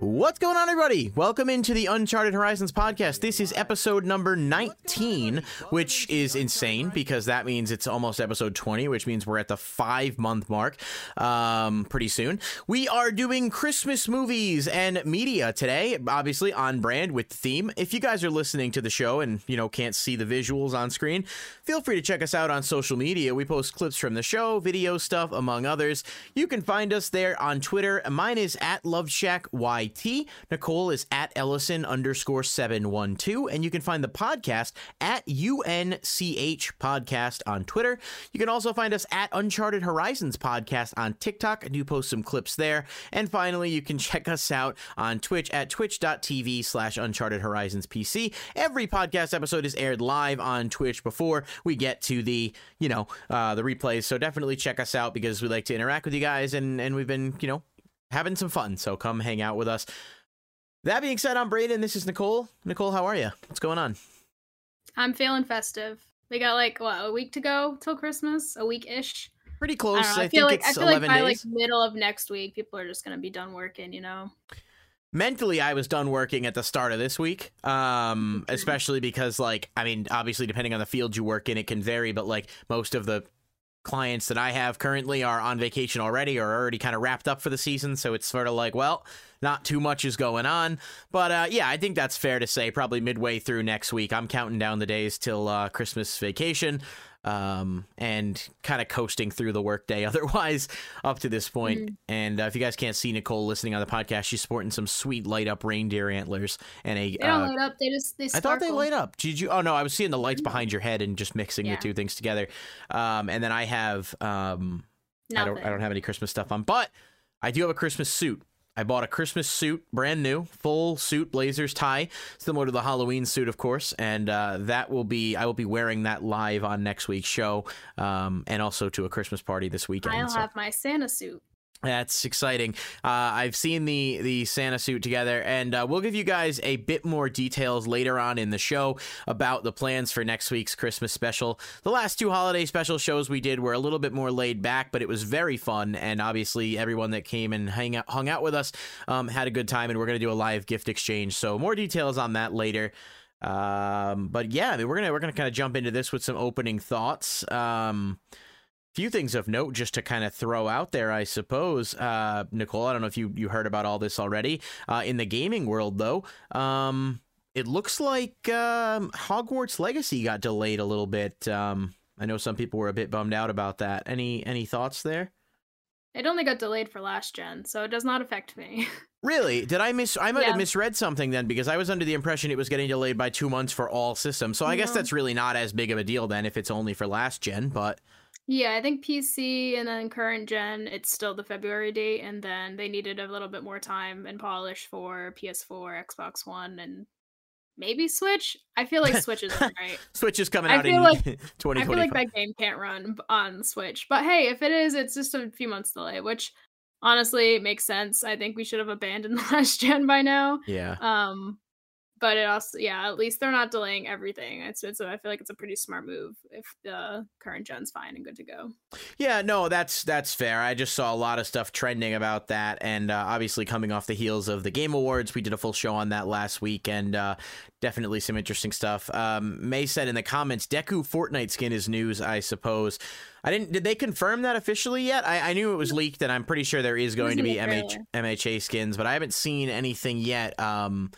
What's going on, everybody? Welcome into the Uncharted Horizons podcast. This is episode number 19, which is insane because that means it's almost episode 20, which means we're at the five month mark um, pretty soon. We are doing Christmas movies and media today, obviously on brand with the theme. If you guys are listening to the show and, you know, can't see the visuals on screen, feel free to check us out on social media. We post clips from the show, video stuff, among others. You can find us there on Twitter. Mine is at LoveShackYT. Nicole is at Ellison underscore 712. And you can find the podcast at UNCH Podcast on Twitter. You can also find us at Uncharted Horizons Podcast on TikTok. I do post some clips there. And finally, you can check us out on Twitch at twitch.tv slash Uncharted Horizons PC. Every podcast episode is aired live on Twitch before we get to the, you know, uh, the replays. So definitely check us out because we like to interact with you guys and, and we've been, you know, having some fun. So come hang out with us. That being said, I'm Braden. This is Nicole. Nicole, how are you? What's going on? I'm feeling festive. We got like what a week to go till Christmas, a week ish. Pretty close. I, I, I feel like I feel like by days. like middle of next week, people are just gonna be done working. You know. Mentally, I was done working at the start of this week, um, especially because, like, I mean, obviously, depending on the field you work in, it can vary. But like most of the clients that I have currently are on vacation already or already kind of wrapped up for the season. So it's sort of like, well, not too much is going on. But uh, yeah, I think that's fair to say. Probably midway through next week, I'm counting down the days till uh, Christmas vacation um, and kind of coasting through the workday otherwise up to this point. Mm-hmm. And uh, if you guys can't see Nicole listening on the podcast, she's sporting some sweet light up reindeer antlers and a. They don't uh, light up. They just they. Sparkle. I thought they light up. Did you? Oh no, I was seeing the lights mm-hmm. behind your head and just mixing yeah. the two things together. Um, and then I have um, I don't I don't have any Christmas stuff on, but I do have a Christmas suit I bought a Christmas suit, brand new, full suit, blazers, tie, similar to the Halloween suit, of course, and uh, that will be I will be wearing that live on next week's show, um, and also to a Christmas party this weekend. I'll so. have my Santa suit. That's exciting. Uh, I've seen the the Santa suit together, and uh, we'll give you guys a bit more details later on in the show about the plans for next week's Christmas special. The last two holiday special shows we did were a little bit more laid back, but it was very fun, and obviously everyone that came and hang out, hung out with us um, had a good time, and we're gonna do a live gift exchange. So more details on that later. Um, but yeah, I mean, we're gonna we're gonna kind of jump into this with some opening thoughts. Um, few things of note just to kind of throw out there, I suppose. Uh, Nicole, I don't know if you, you heard about all this already. Uh, in the gaming world, though, um, it looks like um, Hogwarts Legacy got delayed a little bit. Um, I know some people were a bit bummed out about that. Any any thoughts there? It only got delayed for last gen, so it does not affect me. Really? Did I miss? I might yeah. have misread something then because I was under the impression it was getting delayed by two months for all systems. So I no. guess that's really not as big of a deal then if it's only for last gen. But yeah, I think PC and then current gen, it's still the February date, and then they needed a little bit more time and polish for PS4, Xbox One, and maybe Switch. I feel like Switch is right. Switch is coming I out in like, 2020. I feel like that game can't run on Switch, but hey, if it is, it's just a few months delay, which honestly makes sense. I think we should have abandoned the last gen by now. Yeah. Um, but it also yeah at least they're not delaying everything it's, it's i feel like it's a pretty smart move if the current gen's fine and good to go yeah no that's that's fair i just saw a lot of stuff trending about that and uh, obviously coming off the heels of the game awards we did a full show on that last week and uh, definitely some interesting stuff um, may said in the comments deku fortnite skin is news i suppose I didn't. Did they confirm that officially yet? I, I knew it was leaked, and I'm pretty sure there is going to be MH, MHA skins, but I haven't seen anything yet. Um,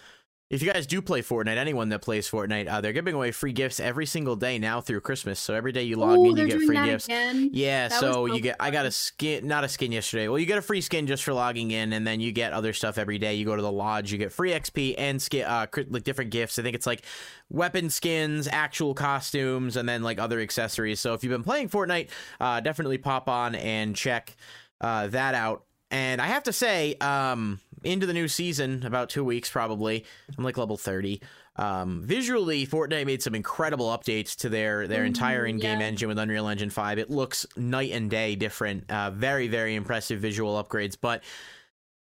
if you guys do play Fortnite, anyone that plays Fortnite, uh, they're giving away free gifts every single day now through Christmas. So every day you log Ooh, in, you get free gifts. Again? Yeah, that so you get. I got a skin, not a skin yesterday. Well, you get a free skin just for logging in, and then you get other stuff every day. You go to the lodge, you get free XP and skin, uh, like different gifts. I think it's like weapon skins, actual costumes, and then like other accessories. So if you've been playing Fortnite, uh, definitely pop on and check uh, that out. And I have to say, um, into the new season, about two weeks probably. I'm like level 30. Um, visually, Fortnite made some incredible updates to their their mm, entire in-game yeah. engine with Unreal Engine 5. It looks night and day different. Uh, very very impressive visual upgrades, but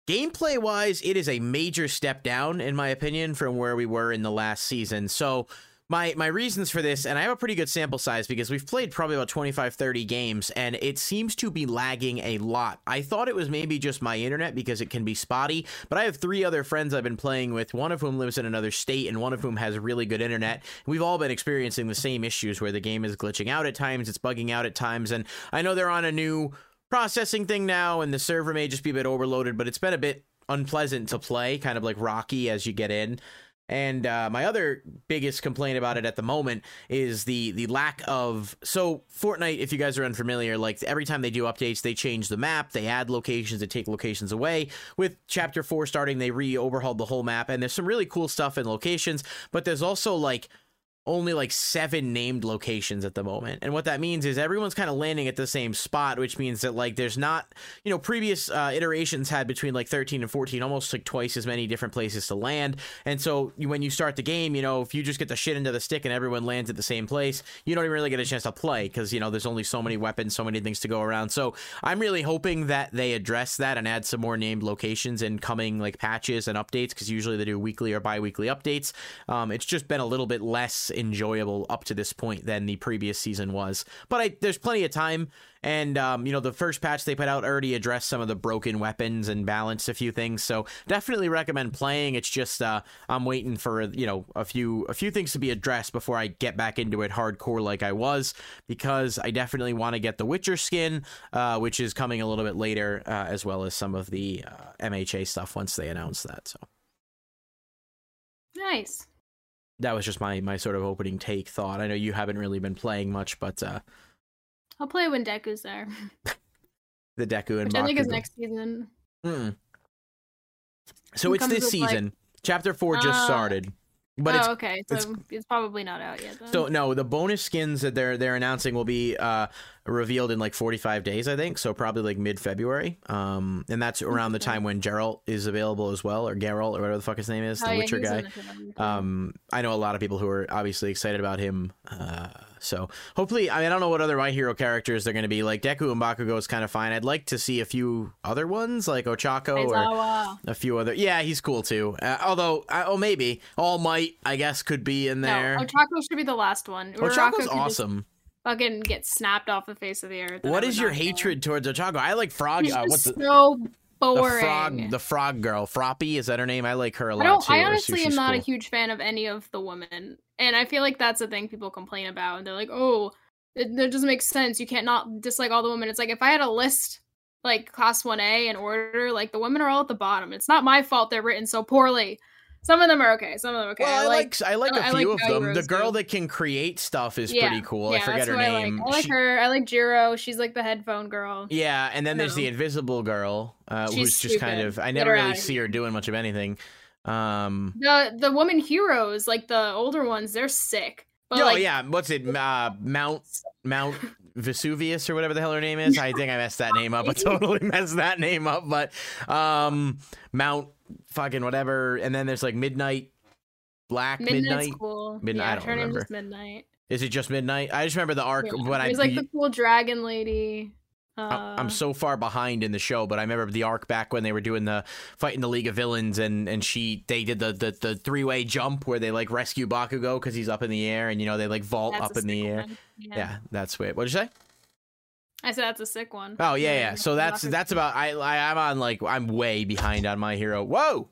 gameplay wise, it is a major step down in my opinion from where we were in the last season. So my my reasons for this and i have a pretty good sample size because we've played probably about 25 30 games and it seems to be lagging a lot. I thought it was maybe just my internet because it can be spotty but i have three other friends i've been playing with one of whom lives in another state and one of whom has really good internet. We've all been experiencing the same issues where the game is glitching out at times it's bugging out at times and i know they're on a new processing thing now and the server may just be a bit overloaded but it's been a bit unpleasant to play kind of like rocky as you get in and uh, my other biggest complaint about it at the moment is the the lack of so Fortnite. If you guys are unfamiliar, like every time they do updates, they change the map, they add locations, they take locations away. With Chapter Four starting, they re overhauled the whole map, and there's some really cool stuff in locations. But there's also like only like seven named locations at the moment. And what that means is everyone's kind of landing at the same spot, which means that like there's not, you know, previous uh, iterations had between like 13 and 14 almost like twice as many different places to land. And so you, when you start the game, you know, if you just get the shit into the stick and everyone lands at the same place, you don't even really get a chance to play because, you know, there's only so many weapons, so many things to go around. So I'm really hoping that they address that and add some more named locations in coming like patches and updates because usually they do weekly or bi weekly updates. Um, it's just been a little bit less enjoyable up to this point than the previous season was. But I, there's plenty of time, and um, you know the first patch they put out already addressed some of the broken weapons and balanced a few things. So definitely recommend playing. It's just uh, I'm waiting for you know a few a few things to be addressed before I get back into it hardcore like I was because I definitely want to get the Witcher skin, uh, which is coming a little bit later, uh, as well as some of the uh, MHA stuff once they announce that. So. Nice that was just my my sort of opening take thought. I know you haven't really been playing much, but uh I'll play when Deku's there. the Deku and Which I think is next season. Mm. So it's this season. Like... Chapter four just uh, started. But oh, it's, okay. So it's, it's, probably not out yet. Then. So no, the bonus skins that they're they're announcing will be uh, revealed in like 45 days, I think. So probably like mid February. Um, and that's around the time when Geralt is available as well, or Geralt, or whatever the fuck his name is, the oh, yeah, Witcher guy. Um, I know a lot of people who are obviously excited about him. Uh, so hopefully, I mean, I don't know what other My Hero characters they're going to be. Like Deku and Bakugo is kind of fine. I'd like to see a few other ones, like Ochako or a few other. Yeah, he's cool too. Uh, although, uh, oh, maybe All Might, I guess, could be in there. No, Ochako should be the last one. Ochako's awesome. Fucking get snapped off the face of the earth. What is your hatred towards Ochako? I like Frog. Uh, what's the, so boring. The frog, the frog girl, Froppy, is that her name? I like her a lot I don't, too. I honestly am not cool. a huge fan of any of the women, and I feel like that's the thing people complain about. And they're like, "Oh, it, it doesn't make sense. You can't not dislike all the women." It's like if I had a list like class one A in order, like the women are all at the bottom. It's not my fault they're written so poorly. Some of them are okay. Some of them are okay. Well, I, like, I like a few like of them. the girl that can create stuff is yeah. pretty cool. Yeah, I forget her name. I like. I like she... her. I like Jiro. She's like the headphone girl. Yeah, and then there's the invisible girl, uh, who's just kind of. I never really see her doing much of anything. Um, the the woman heroes, like the older ones, they're sick. But, oh like, yeah, what's it? Uh, Mount Mount Vesuvius or whatever the hell her name is. I think I messed that name up. I totally messed that name up. But um, Mount fucking whatever. And then there's like Midnight Black Midnight's Midnight. Cool. Midnight. Yeah, I don't remember. Name's Midnight. Is it just Midnight? I just remember the arc. Yeah. When it was like the cool dragon lady. Uh, I'm so far behind in the show, but I remember the arc back when they were doing the fighting the League of Villains, and and she they did the the, the three way jump where they like rescue Bakugo because he's up in the air, and you know they like vault up in the air. Yeah. yeah. that's sweet. What'd you say? I said that's a sick one. Oh yeah, yeah. So that's that's about. I, I I'm on like I'm way behind on my hero. Whoa,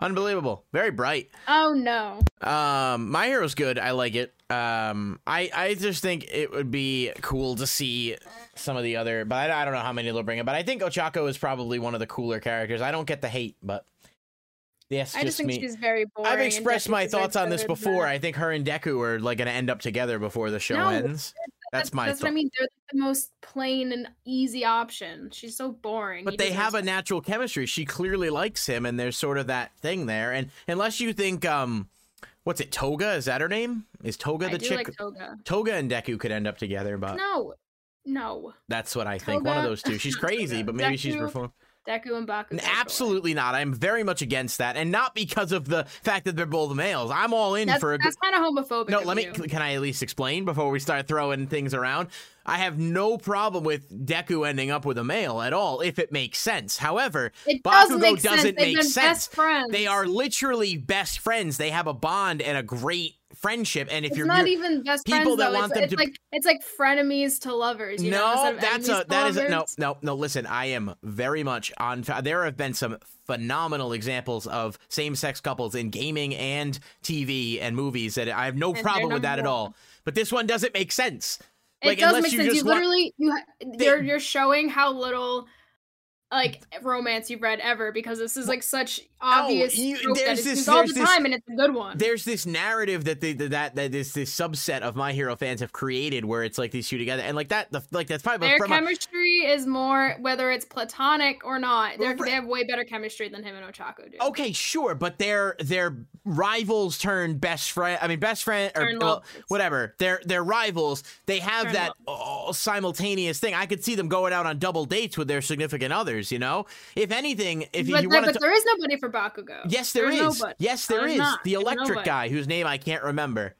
unbelievable. Very bright. Oh no. Um, my hero's good. I like it. Um, I I just think it would be cool to see some of the other, but I, I don't know how many they'll bring it. But I think Ochako is probably one of the cooler characters. I don't get the hate, but. Yes, I just, think me. she's very boring. I've expressed my thoughts on this before. I think her and Deku are like going to end up together before the show no, ends. That's, my. That's what I mean. They're the most plain and easy option. She's so boring. But he they have a natural chemistry. She clearly likes him, and there's sort of that thing there. And unless you think, um, what's it? Toga is that her name? Is Toga the chick? Like Toga. Toga and Deku could end up together, but no, no. That's what I think. Toga, One of those two. She's crazy, but maybe Deku, she's performing. Deku and Baku. Absolutely not. I'm very much against that, and not because of the fact that they're both males. I'm all in that's, for a. That's kind of homophobic. No, let me. You. Can I at least explain before we start throwing things around? I have no problem with Deku ending up with a male at all if it makes sense. However, it Bakugo doesn't make sense. Best friends. They are literally best friends. They have a bond and a great friendship. And if it's you're not you're- even best people friends that though. want it's, them it's to- like it's like frenemies to lovers. You know, no, of that's a that is a, no no no. Listen, I am very much on. There have been some phenomenal examples of same-sex couples in gaming and TV and movies that I have no they're problem with that at all. But this one doesn't make sense. It Like, does unless make you sense. You want- literally you ha- you're you're showing how little like romance you've read ever because this is like such oh, obvious you- trope that there's this- all there's the this- time and it's a good one. There's this narrative that they that that this this subset of My Hero fans have created where it's like these two together and like that the like that's probably Their from a- chemistry is more whether it's platonic or not. They're, they have way better chemistry than him and Ochako do. Okay, sure, but they're they're rivals turn best friend. I mean, best friend or well, whatever. They're they're rivals. They have Turn that oh, simultaneous thing. I could see them going out on double dates with their significant others. You know, if anything, if but you want but to. there is nobody for Bakugo. Yes, there There's is. nobody. Yes, there There's is. not. The electric guy whose name I can't remember.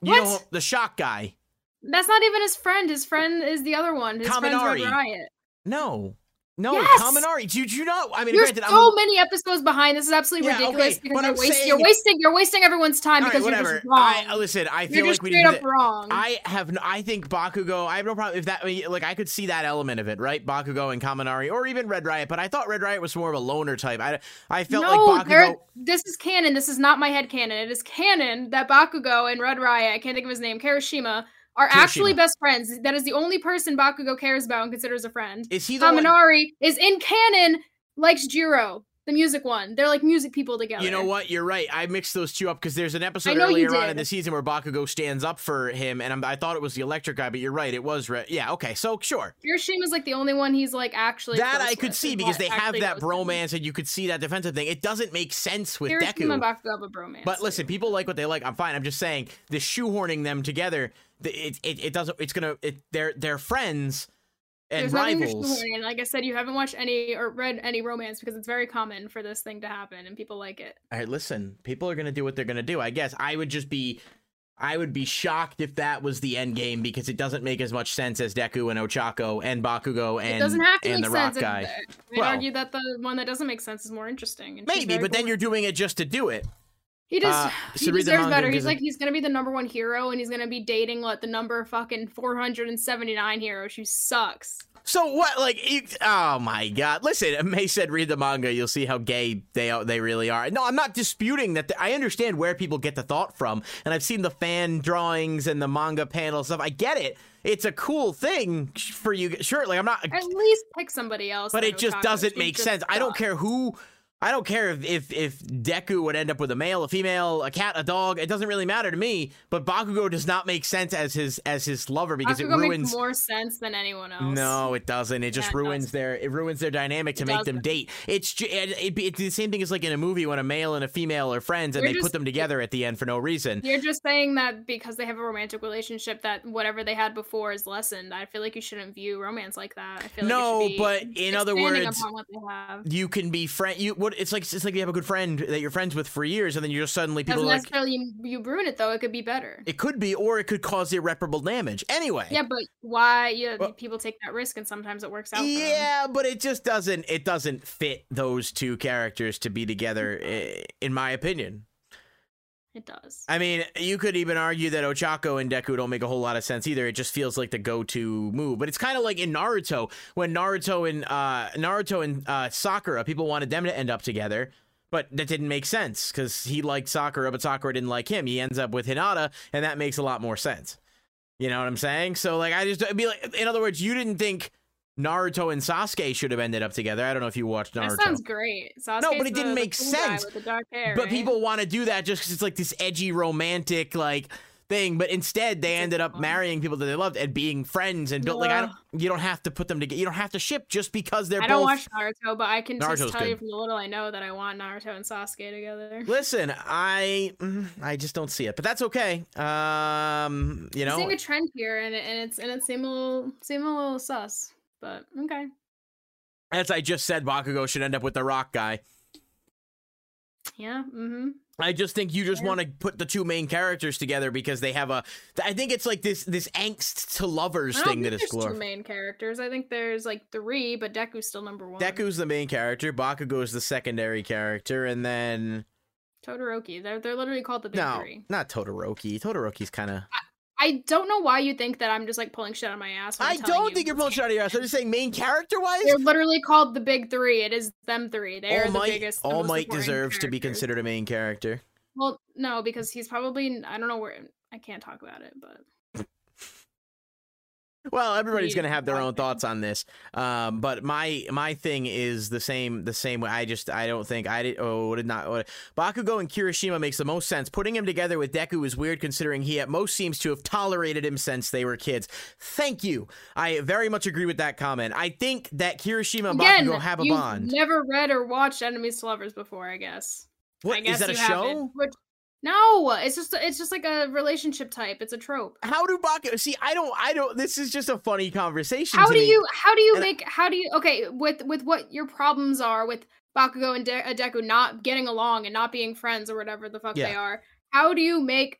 You What? know, the shock guy. That's not even his friend. His friend is the other one. His friend's Red Riot. No, no, Yes! Kaminari. Did you know? I mean, You're granted, so I'm, So many episodes behind. This is absolutely Yeah, ridiculous okay, because you're I'm wasting, you're wasting you're wasting everyone's time right, because you're just wrong. I listen. I feel like we straight up wrong. I have. No, I think Bakugo. I have no problem if that. I mean, like I could see that element of it, right? Bakugo and Kaminari, or even Red Riot. But I thought Red Riot was more of a loner type. I, I felt no, like Bakugo. this is canon. This is not my head canon. It is canon that Bakugo and Red Riot, I can't think of his name, Kirishima, are actually best friends. That is the only person Bakugo cares about and considers a friend. Is he the one? Kaminari is in canon, likes Jiro, the music one. They're like music people together. You know what? You're right. I mixed those two up because there's an episode earlier on in the season where Bakugo stands up for him, and I'm, I thought it was the electric guy, but you're right. It was Red. Yeah. Okay. So sure. Kirishima's like the only one he's like actually that I could see because they have that knows him. bromance, and you could see that defensive thing. It doesn't make sense with Kirishima Deku. and Bakugo have a bromance. But listen, people like what they like. I'm fine. I'm just saying the shoehorning them together. It it, it doesn't. It's gonna. It, they're they're friends and There's rivals. Like I said, you haven't watched any or read any romance because it's very common for this thing to happen and people like it. All right, listen. People are gonna do what they're gonna do. I guess I would just be. I would be shocked if that was the end game because it doesn't make as much sense as Deku and Ochako and Bakugo and it doesn't have to and the Rock guy. I would Well- argue that the one that doesn't make sense is more interesting. Maybe, but then you're doing it just to do it. He just uh, he the deserves better. He's like he's gonna be the number one hero, and he's gonna be dating what the number fucking four hundred and seventy nine hero. She sucks. So what? Like, oh my god! Listen, May said, read the manga. You'll see how gay they they really are. No, I'm not disputing that. I understand where people get the thought from, and I've seen the fan drawings and the manga panel stuff. I get it. It's a cool thing for you. Sure, like I'm not, At least pick somebody else. but it just doesn't make sense. I don't care who. I don't care if, if if Deku would end up with a male, a female, a cat, a dog. It doesn't really matter to me. But Bakugo does not make sense as his as his lover because Bakugo it ruins. makes more sense than anyone else. No, it doesn't. It just Yeah, it ruins does. their it ruins their dynamic to It make them doesn't. date. It's it, it, it's the same thing as like in a movie when a male and a female are friends and You're they put them together at the end for no reason. You're just saying that because they have a romantic relationship, that whatever they had before is lessened. I feel like you shouldn't view romance like that. I feel like No, it but in other words, upon what they have. You can be friend. You what? It's like it's like you have a good friend that you're friends with for years, and then you're just suddenly people Doesn't like necessarily you, ruin it though. It could be better. it could be, or it could cause irreparable damage. Anyway, Yeah, but why? Yeah, Well- people take that risk, and sometimes it works out. Yeah, but it just doesn't. It doesn't fit those two characters to be together, eh, in my opinion. It does. I mean, you could even argue that Ochako and Deku don't make a whole lot of sense either. It just feels like the go-to move. But it's kind of like in Naruto when Naruto and uh, Naruto and uh, Sakura, people wanted them to end up together, but that didn't make sense because he liked Sakura, but Sakura didn't like him. He ends up with Hinata, and that makes a lot more sense. You know what I'm saying? So like, I just be like, in other words, you didn't think Naruto and Sasuke should have ended up together. I don't know if you watched Naruto. That sounds great. Sasuke's no, but it didn't the make cool guy sense. With the dark hair, But right? people want to do that just because it's like this edgy, romantic, like thing. But instead, they It's ended up fun. marrying people that they loved and being friends and built. Like I don't, you don't have to put them together. You don't have to ship just because they're I both. don't watch Naruto, but I can Naruto's just tell you from the little I know that I want Naruto and Sasuke together. Listen, I, mm, I just don't see it, but that's okay. Um, you I'm know, seeing a trend here, and it, and it's and it seem a little a little sus, but okay. as I just said, Bakugo should end up with the Rock guy. Yeah. Mm-hmm. I just think you just Yeah. want to put the two main characters together because they have a. I think it's like this this angst to lovers thing that is there's two main characters. I think there's like three, but Deku's still number one. Deku's the main character. Bakugo is the secondary character, and then Todoroki. They're they're literally called the big no, three. not Todoroki. Todoroki's kind of. I don't know why you think that I'm just like pulling shit out of my ass. I don't you. think you're pulling shit out of your ass. I'm just saying, main character wise, They're literally called the big three. It is them three. They are All the Might, biggest. the All Might deserves to be considered a main character. Well, no, because he's probably I don't know where I can't talk about it, but Well, everybody's He- gonna have their own thoughts on this. Um, but my my thing is the same the same way. I just I don't think I did. Oh, did not? What, Bakugo and Kirishima makes the most sense. Putting him together with Deku is weird, considering he at most seems to have tolerated him since they were kids. Thank you. I very much agree with that comment. I think that Kirishima and again, Bakugo have a bond. never read or watched Enemies to Lovers before. I guess. What I is guess that a show? which- no, it's just it's just like a relationship type. It's a trope. How do Bakugo see? I don't. I don't. This is just a funny conversation. How do me. you how do you And I- make how do you okay with with what your problems are with Bakugo and De- Deku not getting along and not being friends or whatever the fuck they are? How do you make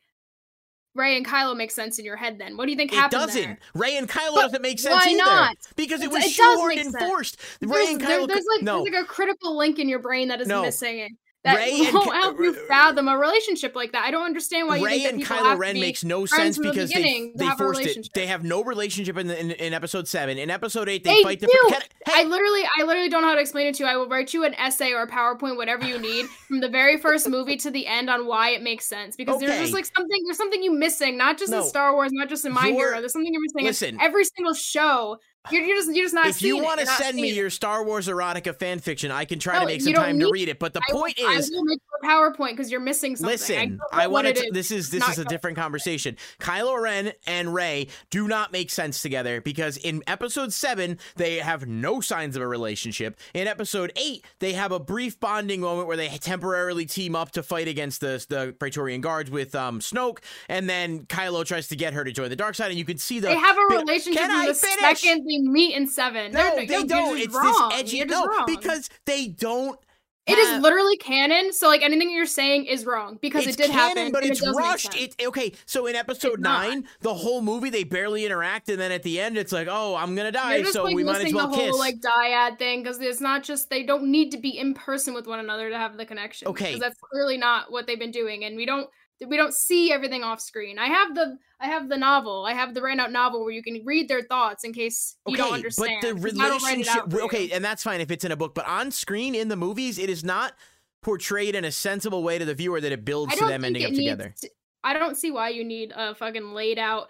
Rey and Kylo make sense in your head? Then what do you think It happened doesn't. there? Rey and Kylo But doesn't make sense why either. not? Because it It- was it make and sense. forced. Rey There's, and there- there's like no. there's like a critical link in your brain that is No. missing. That Rey won't Ky- help you uh, fathom a relationship like that. I don't understand why you Rey and Kylo Ren makes no sense from the because they they have forced it. They have no relationship in, the, in in episode seven. In episode eight, they, They fight the. do. Can, I literally, I literally don't know how to explain it to you. I will write you an essay or a PowerPoint, whatever you need, from the very first movie to the end on why it makes sense. Because there's just like something, there's something you're missing, not just No. in Star Wars, not just in My Hero. There's something you're missing Listen. in every single show. You're, you're just, you're just not. if you want to send me your Star Wars erotica fan fiction, I can try to make some time to read it. But the I will- point I is, will make a PowerPoint because you're missing something. Listen, I, what wanted to. This is this is a different conversation. Kylo Ren and Rey do not make sense together because in episode seven they have no signs of a relationship. In episode eight, they have a brief bonding moment where they temporarily team up to fight against the the Praetorian guards with um Snoke, and then Kylo tries to get her to join the dark side, and you can see the. They have a relationship Can I the finish? second they meet in seven. No, They're- they you're don't. It's wrong. this edgy. No, wrong. because they don't. It is have- literally canon, so like anything you're saying is wrong because it's it did canon, happen, but it's it rushed. It okay. So in episode nine, the whole movie they barely interact, and then at the end, it's like, oh, I'm gonna die, just so like we might as well the whole kiss. like dyad thing because it's not just they don't need to be in person with one another to have the connection. Okay. because that's clearly not what they've been doing, and we don't we don't see everything off screen. I have the I have the novel, I have the written out novel where you can read their thoughts in case you don't understand. but the 'cause I don't write it out relationship, okay, and that's fine if it's in a book, but on screen in the movies, it is not portrayed in a sensible way to the viewer that it builds to them ending up together. to- I don't see why you need a fucking laid out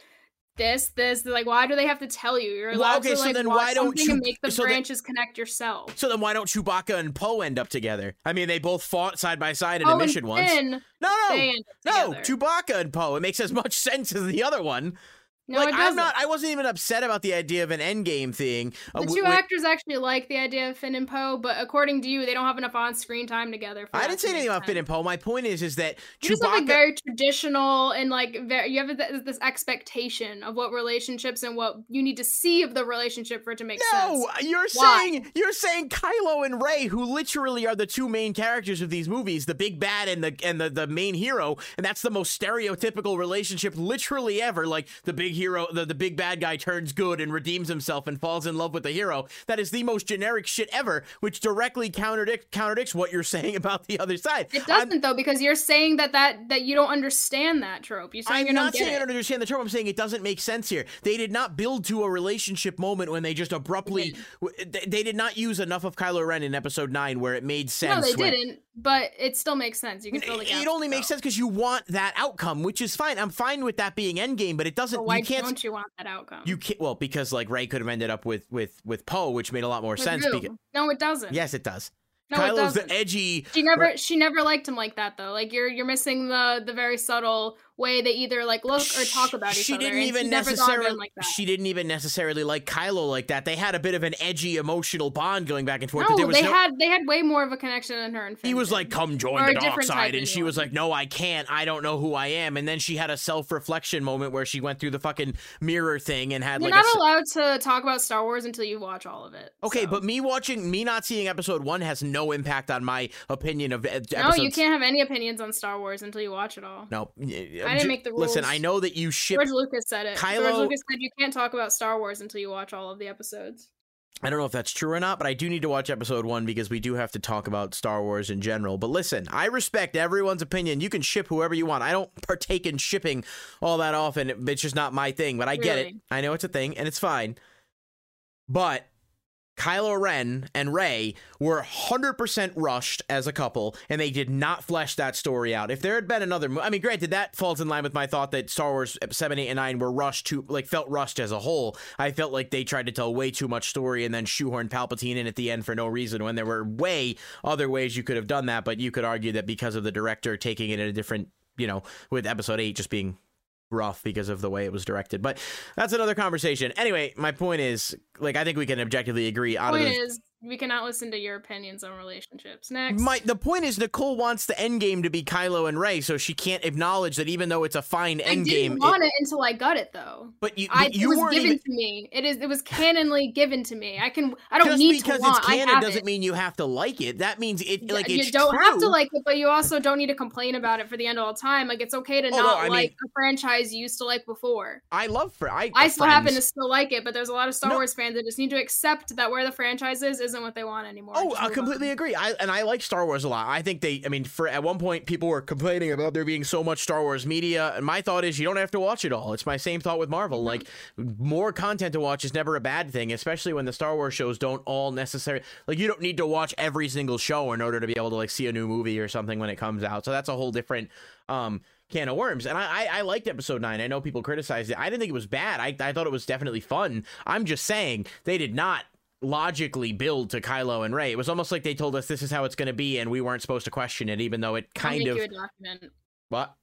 this, this. Like, why do they have to tell you? You're Well, allowed okay, to so like then watch why don't something you- make the so then- branches connect yourself? So then why don't Chewbacca and Poe end up together? I mean, they both fought side by side in a Oh, and mission once. No, no, they end up no. Chewbacca and Poe. It makes as much sense as the other one. No, like I'm doesn't. I wasn't even upset about the idea of an endgame thing. Uh, The w- two w- actors actually like the idea of Finn and Poe, but according to you, they don't have enough on-screen time together. For I didn't say anything make about Finn and Poe. My point is, is that You just have like Chewbacca. very traditional and like very, you have th- this expectation of what relationships and what you need to see of the relationship for it to make sense. No, you're Why? saying you're saying Kylo and Rey, who literally are the two main characters of these movies, the big bad and the and the, the main hero, and that's the most stereotypical relationship literally ever. Like the big hero, the, the big bad guy turns good and redeems himself and falls in love with the hero. That is the most generic shit ever, which directly contradicts contradicts what you're saying about the other side. It I'm- doesn't though, because you're saying that that that you don't understand that trope. You're saying I'm you not saying I don't understand the trope. I'm saying it doesn't make sense here. They did not build to a relationship moment when they just abruptly. They, they did not use enough of Kylo Ren in Episode Nine where it made sense. No, they when- didn't. But it still makes sense. You can fill the it only makes sense because you want that outcome, which is fine. I'm fine with that being Endgame, but it doesn't. Why can't. don't you want that outcome? You can't. Well, because like Rey could have ended up with with with Poe, which made a lot more With sense. Because no, it doesn't. yes, it does. no, Kylo's the edgy. She never she never liked him like that though. Like you're you're missing the the very subtle way they either like look or talk about each she other. didn't even she never thought of him necessarily. like. She didn't even necessarily like Kylo like that. They had a bit of an edgy emotional bond going back and forth. no, they no, had they had way more of a connection than her and Finn. He was like, "Come join Or the a dark side," and she was like, "No, I can't. I don't know who I am." And then she had a self-reflection moment where she went through the fucking mirror thing and had like You're like not s- allowed to talk about Star Wars until you watch all of it. Okay, so. but me watching, me not seeing episode one has no impact on my opinion of episodes. no, you can't have any opinions on Star Wars until you watch it all. No, I didn't make the rules. Listen. I know that you ship. George Lucas said it. George Lucas said you can't talk about Star Wars until you watch all of the episodes. I don't know if that's true or not, but I do need to watch episode one because we do have to talk about Star Wars in general. But listen, I respect everyone's opinion. You can ship whoever you want. I don't partake in shipping all that often. It's just not my thing, but I get it. I know it's a thing and it's fine. But Kylo Ren and Rey were 100% rushed as a couple, and they did not flesh that story out. If there had been another, mo- I mean, granted, that falls in line with my thought that Star Wars 7, 8, and 9 were rushed to, like, felt rushed as a whole. I felt like they tried to tell way too much story and then shoehorn Palpatine in at the end for no reason when there were way other ways you could have done that, but you could argue that because of the director taking it in a different, you know, with episode 8 just being rough because of the way it was directed. But that's another conversation. Anyway, my point is, like, I think we can objectively agree out Point of the is, we cannot listen to your opinions on relationships. Next. my the point is Nicole wants the end game to be Kylo and Rey, so she can't acknowledge that even though it's a fine end I end didn't game, it- want it until I got it though. but you I, you it was given even to me. It is. It was canonly given to me. I can. I don't just need because to want. it's I canon doesn't it. mean you have to like it. That means it like you don't true. have to like it, but you also don't need to complain about it for the end of all time. Like it's okay to Oh, no, not mean- like a franchise you used to like before. I love for I I still happen to still like it, but there's a lot of Star No. Wars fans that just need to accept that where the franchise is is isn't what they want anymore. Oh, I completely on. agree. I and I like Star Wars a lot. I think they I mean for at one point people were complaining about there being so much Star Wars media and my thought is you don't have to watch it all. It's my same thought with Marvel. Mm-hmm. Like more content to watch is never a bad thing, especially when the Star Wars shows don't all necessarily like you don't need to watch every single show in order to be able to like see a new movie or something when it comes out. So that's a whole different um can of worms. And I, I, I liked episode nine. I know people criticized it. I didn't think it was bad. I, I thought it was definitely fun. I'm just saying they did not logically build to Kylo and Rey. It was almost like they told us this is how it's going to be, and we weren't supposed to question it, even though it I'll kind make of you a document. what.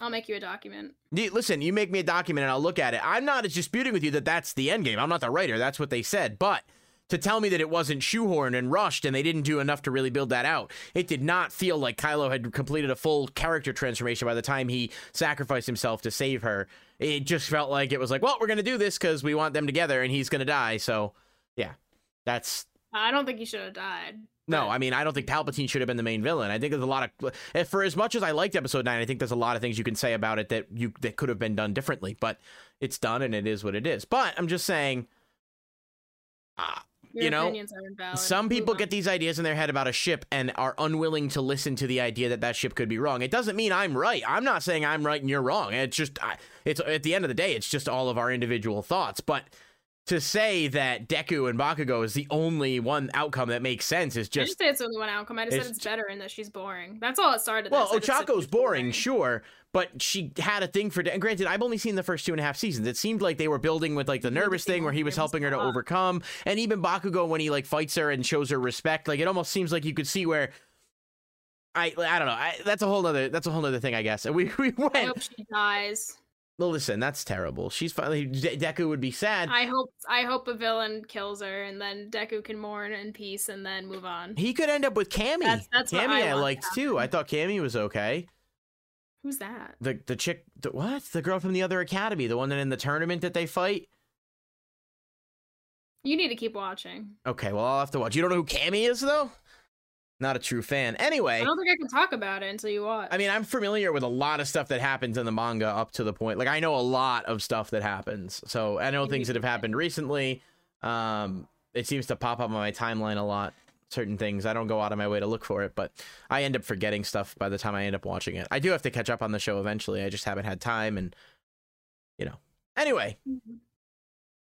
I'll make you a document. Listen, you make me a document and I'll look at it. I'm not disputing with you that that's the end game. I'm not the writer. That's what they said. But to tell me that it wasn't shoehorned and rushed and they didn't do enough to really build that out, it did not feel like Kylo had completed a full character transformation by the time he sacrificed himself to save her. It just felt like it was like, well, we're going to do this because we want them together and he's going to die. So, yeah, that's I don't think he should have died. no, I mean, I don't think Palpatine should have been the main villain. I think there's a lot of, for as much as I liked Episode Nine, I think there's a lot of things you can say about it that you that could have been done differently. But it's done, and it is what it is. But I'm just saying, uh, you know, opinions are invalid. some people get these ideas in their head about a ship and are unwilling to listen to the idea that that ship could be wrong. It doesn't mean I'm right. I'm not saying I'm right and you're wrong. It's just, I, it's at the end of the day, it's just all of our individual thoughts. But to say that Deku and Bakugo is the only one outcome that makes sense is just. I didn't say it's the only one outcome. I just it's- said it's better and that she's boring. That's all it started. Well, Ochako's she's boring, sure, but she had a thing for. And granted, I've only seen the first two and a half seasons. It seemed like they were building with like the You need to nervous thing where he was helping her to overcome, and even Bakugo when he like fights her and shows her respect. Like it almost seems like you could see where. I I don't know. I, that's a whole other that's a whole other thing, I guess. And we we I hope she dies. Well, listen, that's terrible. She's finally De- Deku would be sad. I hope I hope a villain kills her and then Deku can mourn in peace and then move on. he could end up with Camie. That's- that's what Camie, I I, to liked too. I thought Camie was okay. Who's that? The the chick, the, what? The girl from the other academy, the one that in the tournament that they fight. You need to keep watching. Okay, well I'll have to watch. You don't know who Camie is though? Not a true fan. Anyway, I don't think I can talk about it until you watch. I mean I'm familiar with a lot of stuff that happens in the manga up to the point. Like I know a lot of stuff that happens. So I know things that have happened recently. Um, it seems to pop up on my timeline a lot. Certain things I don't go out of my way to look for it, but I end up forgetting stuff by the time I end up watching it. I do have to catch up on the show eventually. I just haven't had time, and you know. Anyway, Mhm.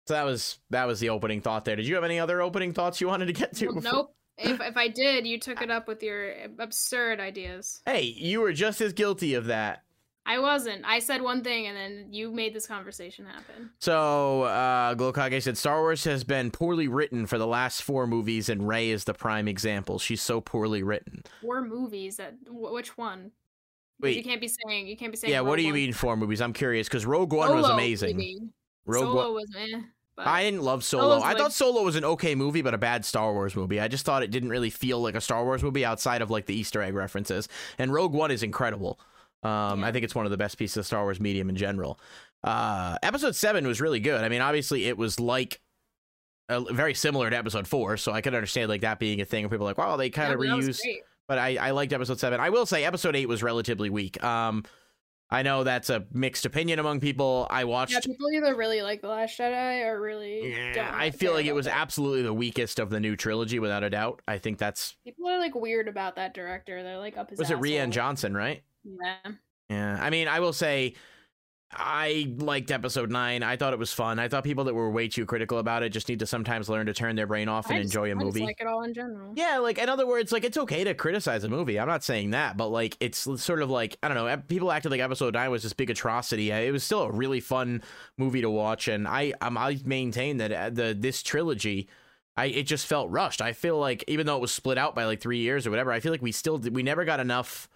so that was that was the opening thought there. Did you have any other opening thoughts you wanted to get to? Well, nope. If if I did, you took it up with your absurd ideas. Hey, you were just as guilty of that. I wasn't. I said one thing and then you made this conversation happen. So, uh, Glokage said Star Wars has been poorly written for the last four movies, and Rey is the prime example. She's so poorly written. Four movies that wh- which one? Wait. you can't be saying you can't be saying. Yeah, what Rogue do you One. mean four movies? I'm curious because Rogue One was amazing. Rogue Solo One. was eh. But I didn't love Solo. I like- thought Solo was an okay movie, but a bad Star Wars movie. I just thought it didn't really feel like a Star Wars movie outside of like the Easter egg references. And Rogue One is incredible. Um, Yeah. I think it's one of the best pieces of Star Wars medium in general. Uh, episode seven was really good. I mean, obviously, it was like uh, very similar to episode four, so I could understand like that being a thing. Where people like, wow, they kind of was reused but I, I liked episode seven. I will say episode eight was relatively weak. Um, I know that's a mixed opinion among people. I watched. Yeah, people either really like The Last Jedi or really. Yeah, I feel like it was that. absolutely the weakest of the new trilogy, without a doubt. I think that's People are like weird about that director. They're like up his. was it Rian. Johnson, right? Yeah. Yeah, I mean, I will say, I liked episode nine. I thought it was fun. I thought people that were way too critical about it just need to sometimes learn to turn their brain off and just- enjoy a movie. like it all in general. Yeah, like in other words, like it's okay to criticize a movie. I'm not saying that, but like it's sort of like I don't know. People acted like episode nine was this big atrocity. Uh, It was still a really fun movie to watch, and I um, I maintain that uh, the this trilogy. I, it just felt rushed. I feel like even though it was split out by like three years or whatever, I feel like we still did, we never got enough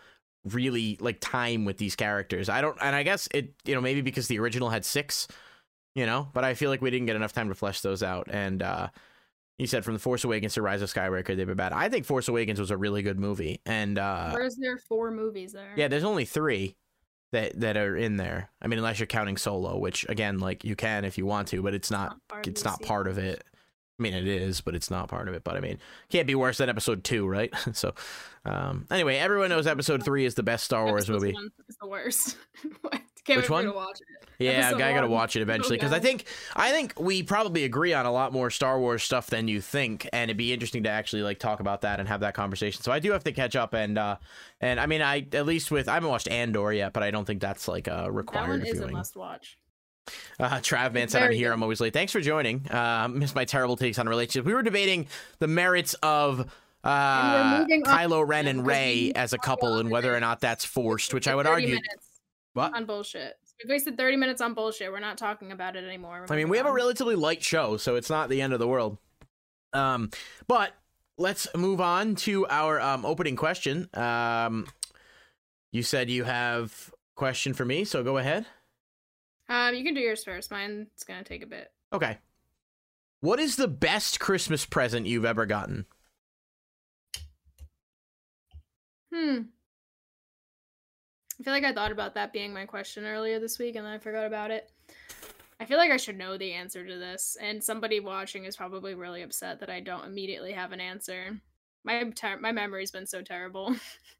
really like time with these characters. I don't, and I guess it you know maybe because the original had six, you know, but I feel like we didn't get enough time to flesh those out. And uh you said from the Force Awakens to Rise of Skywalker, they've been bad. I think Force Awakens was a really good movie, and uh Where's there four movies there? yeah, there's only three that that are in there. I mean, unless you're counting Solo, which again, like you can if you want to, but it's not of it's not part of it. I mean, it is, but it's not part of it. But I mean, can't be worse than Episode Two, right? so, um, anyway, everyone knows Episode Three is the best Star Wars Episode movie. is the worst. Can't Which one? You to watch it. Yeah, guy got to watch it eventually because I think I think we probably agree on a lot more Star Wars stuff than you think, and it'd be interesting to actually like talk about that and have that conversation. So I do have to catch up, and uh, and I mean, I at least with I haven't watched Andor yet, but I don't think that's like a required. That one is a viewing. must watch. Uh, Trav Man said, "I'm here. I'm always late. Thanks for joining. Uh, missed my terrible takes on relationships. We were debating the merits of." Uh, we're moving on Kylo Ren and because Rey as a couple, and whether or not that's forced, which I would argue. What? on bullshit. We wasted 30 minutes on bullshit. We're not talking about it anymore. We're I mean, moving we have a relatively light show, so it's not the end of the world. Um, but let's move on to our um, opening question. Um, you said you have question for me, so go ahead. Um, you can do yours first. Mine's gonna take a bit. Okay. What is the best Christmas present you've ever gotten? Hmm. I feel like I thought about that being my question earlier this week and then I forgot about it. I feel like I should know the answer to this, and somebody watching is probably really upset that I don't immediately have an answer. My ter- my memory's been so terrible.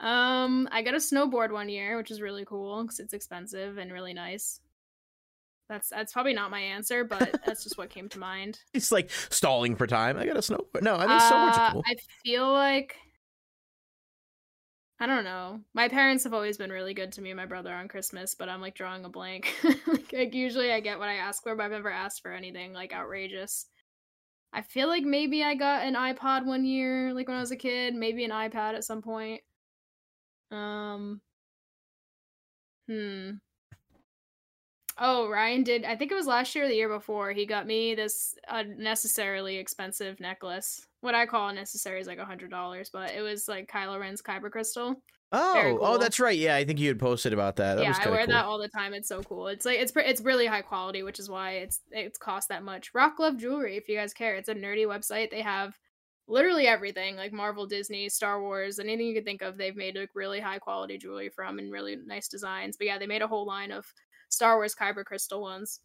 um, I got a snowboard one year, which is really cool because it's expensive and really nice. That's that's probably not my answer, but that's just what came to mind. It's like stalling for time. I got a snowboard. No, I mean so much Uh, cool. I feel like I don't know. My parents have always been really good to me and my brother on Christmas, but I'm like drawing a blank. like, like, usually I get what I ask for, but I've never asked for anything like outrageous. I feel like maybe I got an iPod one year, like when I was a kid, maybe an iPad at some point. Um Hmm. Oh, Ryan did. I think it was last year or the year before. He got me this unnecessarily expensive necklace. What I call unnecessary is like a hundred dollars, but it was like Kylo Ren's kyber crystal. very Oh, oh, that's right. Yeah, I think you had posted about that. That yeah, I wear cool. that all the time. It's so cool. It's like it's it's really high quality, which is why it's it's cost that much. Rock Love Jewelry, if you guys care, it's a nerdy website. They have literally everything, like Marvel, Disney, Star Wars, anything you could think of. They've made like really high quality jewelry from and really nice designs. But yeah, they made a whole line of Star Wars kyber crystal ones.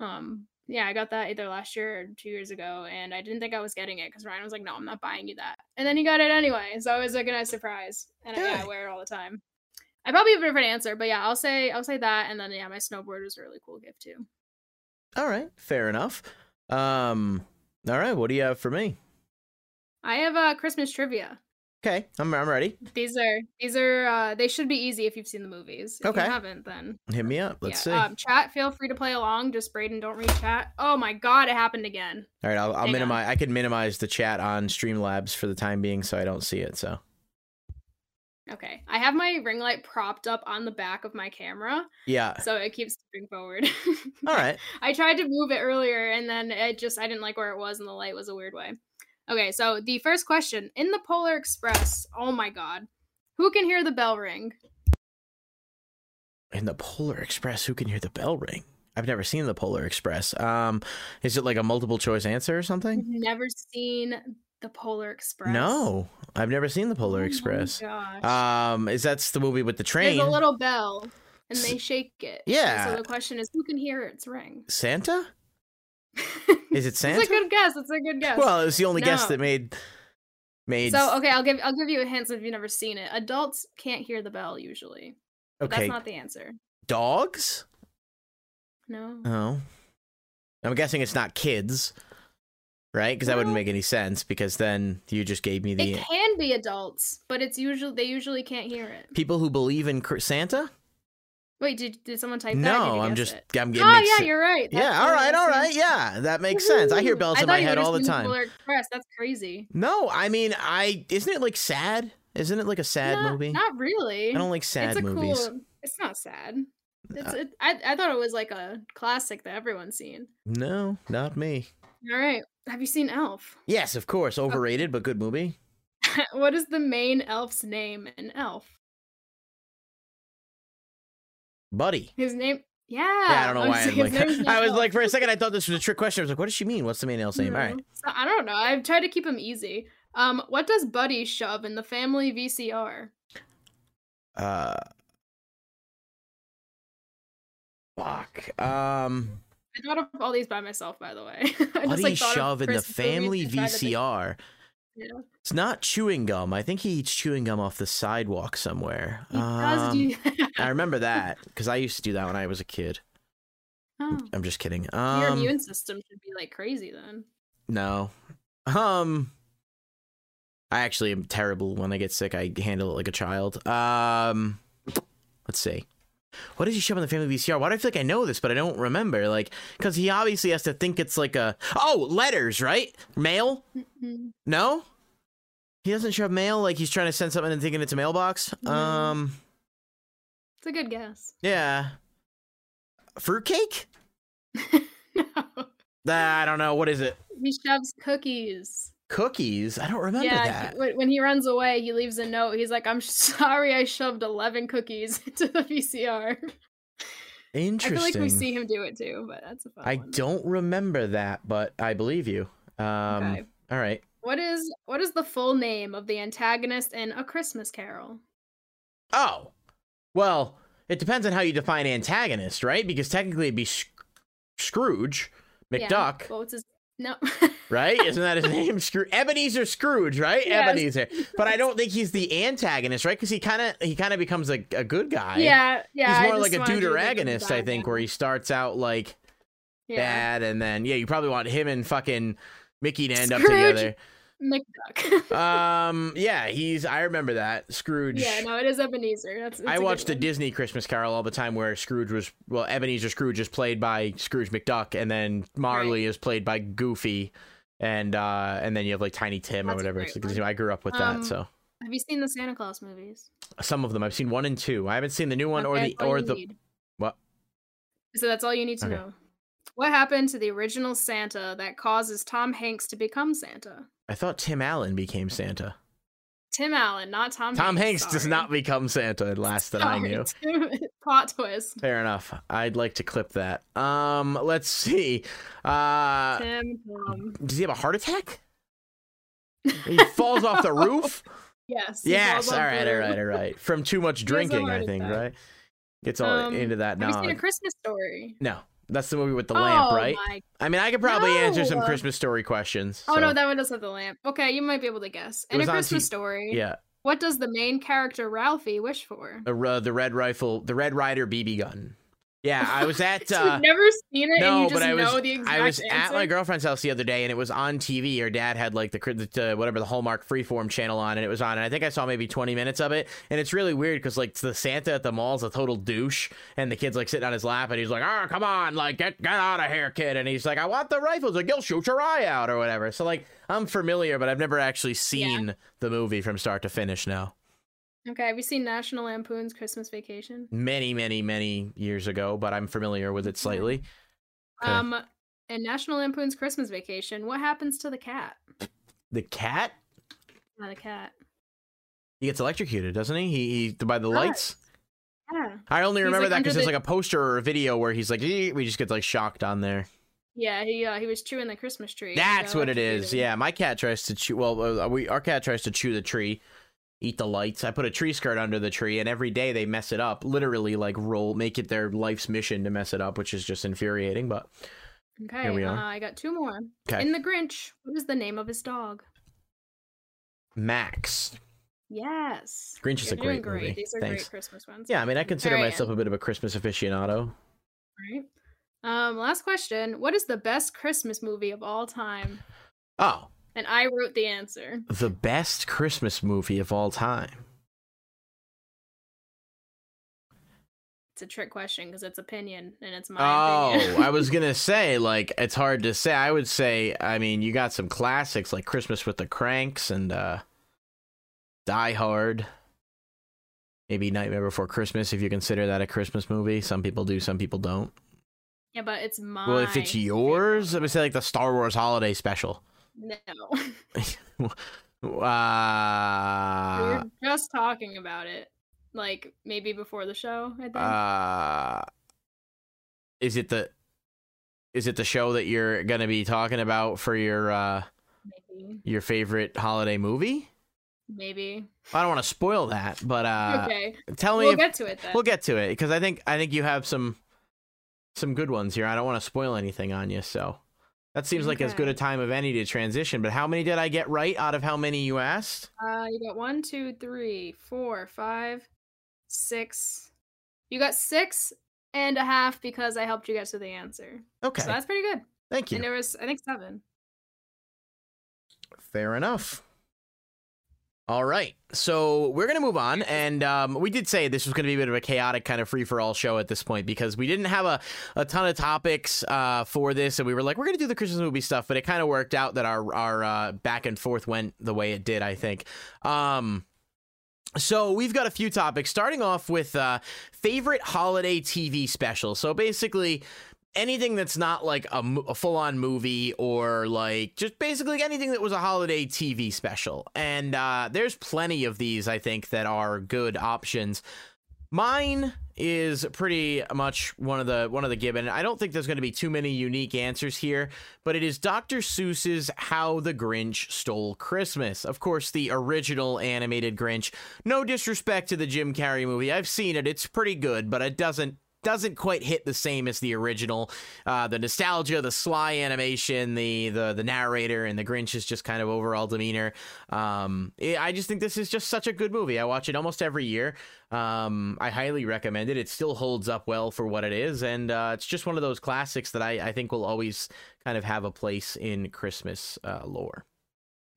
Um, yeah, I got that either last year or two years ago, and I didn't think I was getting it because Ryan was like, "No, I'm not buying you that," and then he got it anyway. So it was like a nice surprise, and I, yeah, I wear it all the time. I probably have a different answer, but yeah, I'll say I'll say that, and then yeah, my snowboard was a really cool gift too. All right, fair enough. Um, all right, what do you have for me? I have uh, Christmas trivia. Okay, I'm I'm ready. These are these are uh, they should be easy if you've seen the movies. If Okay. you haven't, then Hit me up. Let's yeah. see. Um, chat, feel free to play along. Just Braden, don't read chat. Oh my god, it happened again. All right, I'll, I'll on. minimize. I can minimize the chat on Streamlabs for the time being, so I don't see it. So Okay, I have my ring light propped up on the back of my camera, yeah. so it keeps moving forward. All right. I tried to move it earlier and then it just I didn't like where it was and the light was a weird way. Okay, so the first question in the Polar Express. Oh my god. Who can hear the bell ring? In the Polar Express, who can hear the bell ring? I've never seen the Polar Express. Um, is it like a multiple choice answer or something? never seen the Polar Express? No, I've never seen the Polar Oh my Express. gosh. Um, is that's the movie with the train? There's a little bell and they shake it. Yeah. So the question is who can hear its ring? Santa? Is it Santa? It's a good guess. It's a good guess. Well, it was the only guess that made made. so okay, I'll give I'll give you a hint if you've never seen it. Adults can't hear the bell usually. Okay, That's not the answer. dogs. No. Oh, I'm guessing it's not kids, right? Because that wouldn't make any sense. Because then you just gave me the It can be adults, but it's usually they usually can't hear it. people who believe in Santa. Wait, did did someone type that? No, I'm just it? I'm getting. Oh yeah, you're right. That's yeah, all right, all right, yeah, that makes sense. I hear bells I in my head all the time. Polar Express. That's crazy. No, I mean, I isn't it like sad? Isn't it like a sad not, movie? Not really. I don't like sad it's a movies. cool. It's not sad. It's, Uh, it, I I thought it was like a classic that everyone's seen. No, not me. All right. Have you seen Elf? Yes, of course, overrated but good movie. what is the main elf's name in Elf? Buddy. His name. Yeah. Yeah, I don't know I'm why. I'm like, I was like, for a second, I thought this was a trick question. I was like, what does she mean? What's the main elf's name? All right. No. So, I don't know. I've tried to keep him easy. Um, what does Buddy shove in the family VCR? Uh. Fuck. Um. I thought of all these by myself, by the way. I just, Buddy like, shove in the family VCR. Yeah. It's not chewing gum. I think he eats chewing gum off the sidewalk somewhere. He does do that. I remember that because I used to do that when I was a kid. Oh, I'm just kidding. your Um, immune system should be like crazy then. no. Um, I actually am terrible when I get sick. I handle it like a child. Um, let's see. What does he shove in the family VCR? Why do I feel like I know this, but I don't remember? Like, because he obviously has to think it's like a oh letters, right? Mail? Mhm. No, he doesn't shove mail. Like he's trying to send something and thinking it's a mailbox. No. Um, It's a good guess. yeah. Fruitcake? no. I don't know. What is it? He shoves cookies. Cookies? I don't remember yeah, that. when when he runs away, he leaves a note. He's like, "I'm sorry, I shoved eleven cookies into the VCR." Interesting. I feel like we see him do it too, but that's a fun I one. don't remember that, but I believe you. Um, Okay. all right. What is what is the full name of the antagonist in A Christmas Carol? Oh, well, it depends on how you define antagonist, right? Because technically it'd be Sc- Scrooge Yeah, McDuck, Well, what's his no? right? Isn't that his name? Scrooge Ebenezer Scrooge, right? Yes. Ebenezer. But I don't think he's the antagonist, right? Because he kind of he kind of becomes a, a good guy. yeah, yeah. He's more like a wanted you to think of deuteragonist, I think, where he starts out like yeah. bad, and then yeah, you probably want him and fucking Mickey to end up together. McDuck. Um, yeah, he's. I remember that Scrooge. yeah, no, it is Ebenezer. That's. it's I watched the. Disney Christmas Carol all the time, where Scrooge was well, Ebenezer Scrooge is played by Scrooge McDuck, and then Marley is played by Goofy, and uh, and then you have like Tiny Tim or That's a whatever. It's- one. I grew up with Um, that, so Have you seen the Santa Claus movies? some of them I've seen one and two. I haven't seen the new one or the or the need. what? So that's all you need to Okay. know. What happened to the original Santa that causes Tom Hanks to become Santa? I thought Tim Allen became Santa. Tim Allen, not Tom. Tom Hanks Hanks does not become Santa. Last that I knew. Tim- Plot twist. Fair enough. I'd like to clip that. Um, let's see. Uh, Tim Tom. does he have a heart attack? He falls off the roof. Yes. Yes. All right. All right. All right. From too much drinking, I think. attack. Right. Gets all Um, into that Have you now. seen a Christmas story? No, that's the movie with the lamp, oh right? My... I mean, I could probably answer some Christmas story questions. Oh no, that one doesn't have the lamp. Okay, you might be able to guess. It In a Christmas T- story, yeah. what does the main character Ralphie wish for? The uh, the red rifle, the Red Ryder BB gun. Yeah, I was at. Uh, You've never seen it, and no, you just but I was know the exact I was answer. at my girlfriend's house the other day, and it was on TV. Her dad had like the, the whatever the Hallmark Freeform channel on, and it was on. And I think I saw maybe twenty minutes of it, and it's really weird because like the Santa at the mall's a total douche, and the kid's like sitting on his lap, and he's like, "Oh, come on, like get get out of here, kid," and he's like, "I want the rifles, like you'll shoot your eye out or whatever." So like I'm familiar, but I've never actually seen the movie from start to finish. Now, Okay, have you seen National Lampoon's Christmas Vacation? many, many, many years ago, but I'm familiar with it slightly. Okay. Um, in National Lampoon's Christmas Vacation, what happens to the cat? The cat. Not a cat. He gets electrocuted, doesn't he? He, he by the Does. lights. Yeah. I only He's, remember like, that because there's like a poster or a video where he's like, we just get like shocked on there. Yeah, he uh, he was chewing the Christmas tree. That's That's what it is. Yeah, my cat tries to chew. Well, uh, we our cat tries to chew the tree, eat the lights. I put a tree skirt under the tree, and every day they mess it up. Literally, like roll, make it their life's mission to mess it up, which is just infuriating. But Okay, Here we are. Uh, I got two more. Okay. In The Grinch, what is the name of his dog? Max, Yes. Grinch is You're a great great. movie. These are Thanks. great Christmas ones. Yeah, I mean, I consider myself a bit of a Christmas aficionado. Right. Um, last question. What is the best Christmas movie of all time? Oh, And I wrote the answer. the best Christmas movie of all time. It's a trick question because it's opinion and it's my Oh. I was gonna say like it's hard to say. I would say, I mean, you got some classics like Christmas with the Cranks and uh Die Hard. Maybe Nightmare Before Christmas, if you consider that a Christmas movie. Some people do, some people don't. yeah, but it's my. well, if it's yours, I would say like the Star Wars Holiday Special. No. Uh, we were just talking about it. Like maybe before the show, I think. uh, is it the is it the show that you're gonna be talking about for your uh maybe. your favorite holiday movie? Maybe. I don't want to spoil that, but uh, okay. tell me. We'll if, get to it then. we'll get to it because I think I think you have some some good ones here. I don't want to spoil anything on you, so that seems like as good a time of any to transition. But how many did I get right out of how many you asked? Uh, you got one, two, three, four, five, six. You got six and a half because I helped you get to the answer. Okay, So that's pretty good. thank you. And there was, I think, seven. Fair enough. All right, so we're gonna move on, and um, we did say this was gonna be a bit of a chaotic kind of free for all show at this point because we didn't have a, a ton of topics uh, for this, and we were like, we're gonna do the Christmas movie stuff, but it kind of worked out that our our uh, back and forth went the way it did. I think. Um, so we've got a few topics, starting off with uh, favorite holiday TV special. So basically, anything that's not like a, a full-on movie or like just basically anything that was a holiday TV special. And uh, there's plenty of these, I think, that are good options. Mine is pretty much one of the one of the given. I don't think there's going to be too many unique answers here, but it is Dr. Seuss's How the Grinch Stole Christmas. Of course, the original animated Grinch. No disrespect to the Jim Carrey movie. I've seen it. It's pretty good, but it doesn't doesn't quite hit the same as the original. Uh, the nostalgia, the sly animation, the the the narrator, and the Grinch's just kind of overall demeanor. Um, it- I just think this is just such a good movie. I watch it almost every year. Um, I highly recommend it. It still holds up well for what it is, and uh, it's just one of those classics that I, I think will always kind of have a place in Christmas uh, lore.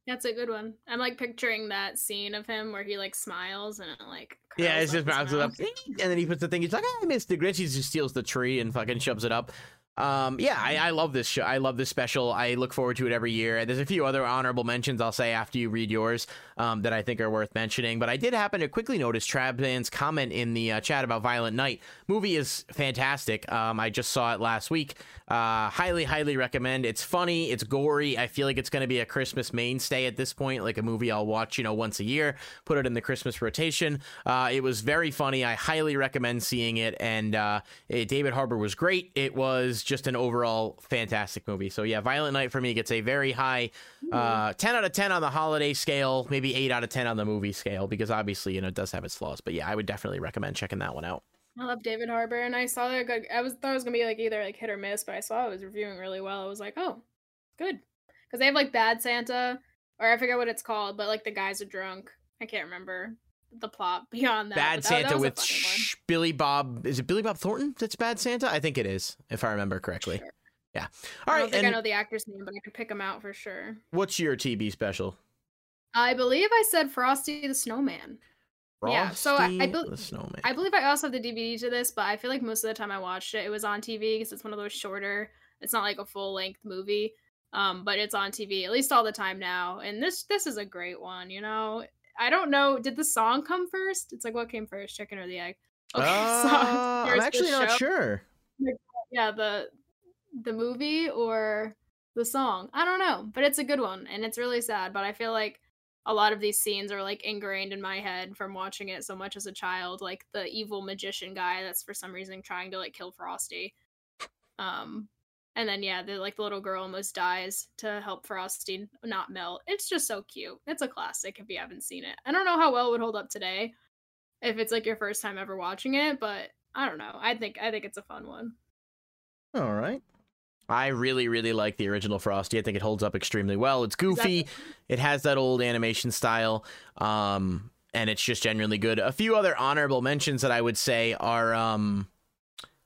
That's a good one. I'm like picturing that scene of him where he like smiles and it like. Yeah, it's just bounces it up, and then he puts the thing. He's like, "Oh, "I missed the Grinch." He just steals the tree and fucking shoves it up. Um, yeah, I, I love this show. I love this special. I look forward to it every year. And there's a few other honorable mentions I'll say after you read yours um, that I think are worth mentioning. But I did happen to quickly notice Trabman's comment in the uh, chat about Violent Night. Movie is fantastic. Um, I just saw it last week. Uh, highly, highly recommend. It's funny. It's gory. I feel like it's going to be a Christmas mainstay at this point, like a movie I'll watch, you know, once a year. Put it in the Christmas rotation. Uh, it was very funny. I highly recommend seeing it. And uh, it, David Harbour was great. It was just an overall fantastic movie. So yeah, Violent Night for me gets a very high uh, 10 out of 10 on the holiday scale, maybe 8 out of 10 on the movie scale, because obviously, you know, it does have its flaws. But yeah, I would definitely recommend checking that one out. I love David Harbour, and I saw that. I was thought it was gonna be like either like hit or miss, but I saw it was reviewing really well. I was like, oh, good, because they have like Bad Santa, or I forget what it's called, but like the guys are drunk. I can't remember the plot beyond that. Bad that- that Santa a with. Sh- Billy Bob. Is it Billy Bob Thornton that's Bad Santa? I think it is, if I remember correctly. Sure. Yeah. All right. I All don't right. think I know the actor's name, but I can pick him out for sure. what's your TB special? I believe I said Frosty the Snowman. Yeah, so I- I Frosty bel- the Snowman. I believe I also have the DVD to this, but I feel like most of the time I watched it, it was on TV because it's one of those shorter. It's not like a full length movie, um, but it's on TV at least all the time now. And this this is a great one. You know, I don't know. Did the song come first? It's like what came first, chicken or the egg? Okay, Uh, I'm actually not show. sure. Yeah, the the movie or the song. I don't know, but it's a good one and it's really sad. But I feel like a lot of these scenes are like ingrained in my head from watching it so much as a child. Like the evil magician guy that's for some reason trying to like kill Frosty. Um, and then yeah, the like the little girl almost dies to help Frosty not melt. It's just so cute. It's a classic if you haven't seen it. I don't know how well it would hold up today if it's like your first time ever watching it, but I don't know. I think I think it's a fun one. All right. I really, really like the original Frosty. I think it holds up extremely well. It's goofy. It has that old animation style. Um, and it's just genuinely good. A few other honorable mentions that I would say are um,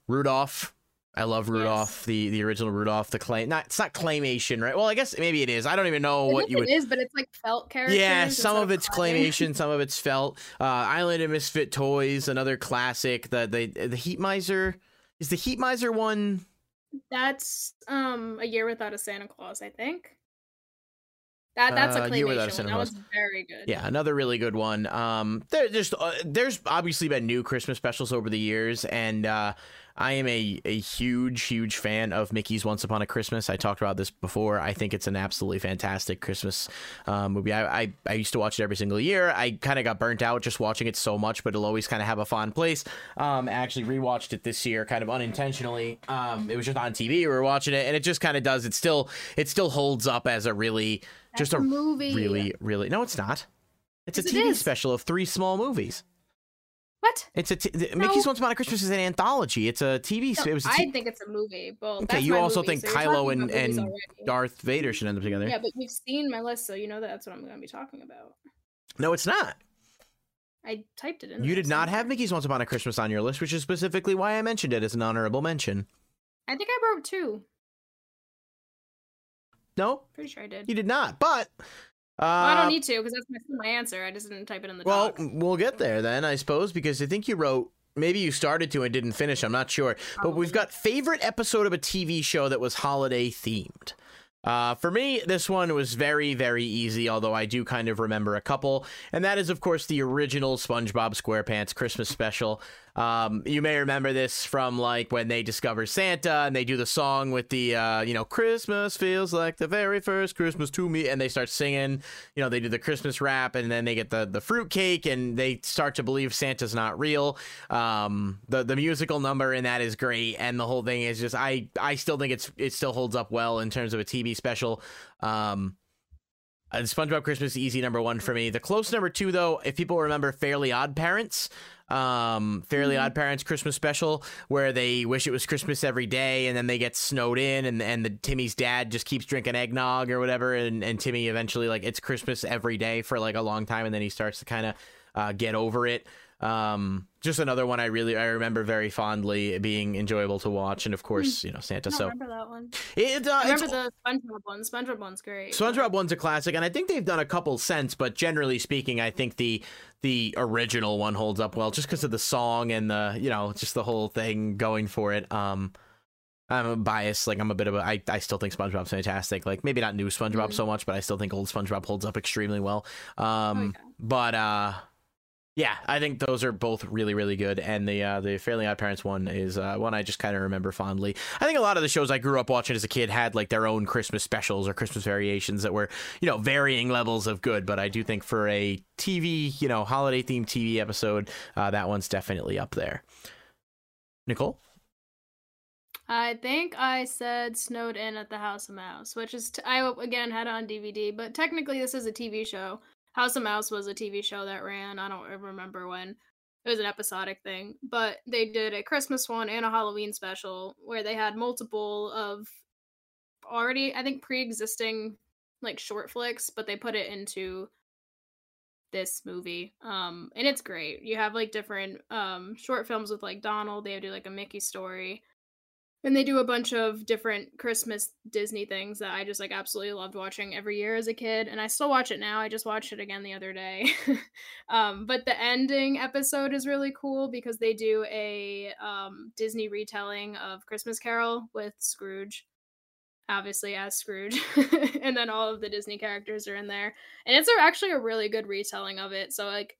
Rudolph. I love Rudolph, Yes. the the original Rudolph, the clay. Not it's not claymation, right? Well, I guess maybe it is. I don't even know I what you it would. is, but it's like felt characters. Yeah, some of it's claymation, some of it's felt. Uh, Island of Misfit Toys, another classic. The the the Heat Miser is the Heat Miser one. That's um a year without a Santa Claus, I think. That that's a Uh, Year Without a claymation Santa one. That was very good. Yeah, another really good one. Um, there just uh, there's obviously been new Christmas specials over the years, and uh, I am a a huge huge fan of Mickey's Once Upon a Christmas. I talked about this before. I think it's an absolutely fantastic Christmas uh, movie. I, I I used to watch it every single year. I kind of got burnt out just watching it so much, but it'll always kind of have a fond place. Um, I actually rewatched it this year, kind of unintentionally. Um, it was just on TV. We were watching it, and it just kind of does. It still it still holds up as a really just a a movie. really really no, it's not. It's a Yes, it TV is. special of three small movies. What? It's a t- No. Mickey's Once Upon a Christmas is an anthology. It's a TV. No, it was a I t- think it's a movie. Well, Okay, you also movie, think so Kylo and- and already. Darth Vader should end up together. Yeah, but you've seen my list, so you know that that's what I'm going to be talking about. No, it's not. I typed it in. You did not have. Mickey's Once Upon a Christmas on your list, which is specifically why I mentioned it as an honorable mention. I think I wrote two. No, Pretty sure I did. you did not. But uh, well, I don't need to because that's my, answer. I just didn't type it in the Well, doc. we'll get there then, I suppose, because I think you wrote. Maybe you started to and didn't finish. I'm not sure. But we've got favorite episode of a TV show that was holiday themed. Uh, for me, this one was very, very easy, although I do kind of remember a couple. And that is, of course, the original SpongeBob SquarePants Christmas special. Um, you may remember this from like when they discover Santa and they do the song with the, uh, you know, Christmas feels like the very first Christmas to me. And they start singing, you know, they do the Christmas rap and then they get the, the fruit cake and they start to believe Santa's not real. Um, the, the musical number in that is great. And the whole thing is just, I, I still think it's, it still holds up well in terms of a TV special. Um, SpongeBob Christmas is easy number one for me. The close number two, though, if people remember Fairly Odd Parents, um, Fairly Mhm. Odd Parents Christmas special, where they wish it was Christmas every day, and then they get snowed in, and and the Timmy's dad just keeps drinking eggnog or whatever, and and Timmy eventually like it's Christmas every day for like a long time, and then he starts to kind of uh, get over it. Um, just another one I really I remember very fondly being enjoyable to watch, and of course you know Santa. So remember that one. it, uh, remember the SpongeBob one. SpongeBob one's great. SpongeBob one's a classic, and I think they've done a couple since. But generally speaking, I think the the original one holds up well, just because of the song and the you know just the whole thing going for it. Um, I'm biased. like I'm a bit of a. I, I still think SpongeBob's fantastic. Like maybe not new SpongeBob Mhm. so much, but I still think old SpongeBob holds up extremely well. Um, Oh, yeah. but uh. Yeah, I think those are both really, really good, and the uh, the Fairly Odd Parents one is uh, one I just kind of remember fondly. I think a lot of the shows I grew up watching as a kid had like their own Christmas specials or Christmas variations that were you know varying levels of good, but I do think for a TV you know holiday themed TV episode, uh, that one's definitely up there. Nicole, I think I said Snowed In at the House of Mouse, which is t- I again had on DVD, but technically this is a TV show. House of Mouse was a TV show that ran. I don't remember when. It was an episodic thing, but they did a Christmas one and a Halloween special where they had multiple of already I think pre-existing like short flicks, but they put it into this movie. Um and it's great. You have like different um short films with like Donald, they do like a Mickey story. And they do a bunch of different Christmas Disney things that I just like absolutely loved watching every year as a kid. And I still watch it now. I just watched it again the other day. um, but the ending episode is really cool because they do a um, Disney retelling of Christmas Carol with Scrooge, obviously as Scrooge. and then all of the Disney characters are in there. And it's actually a really good retelling of it. So, like,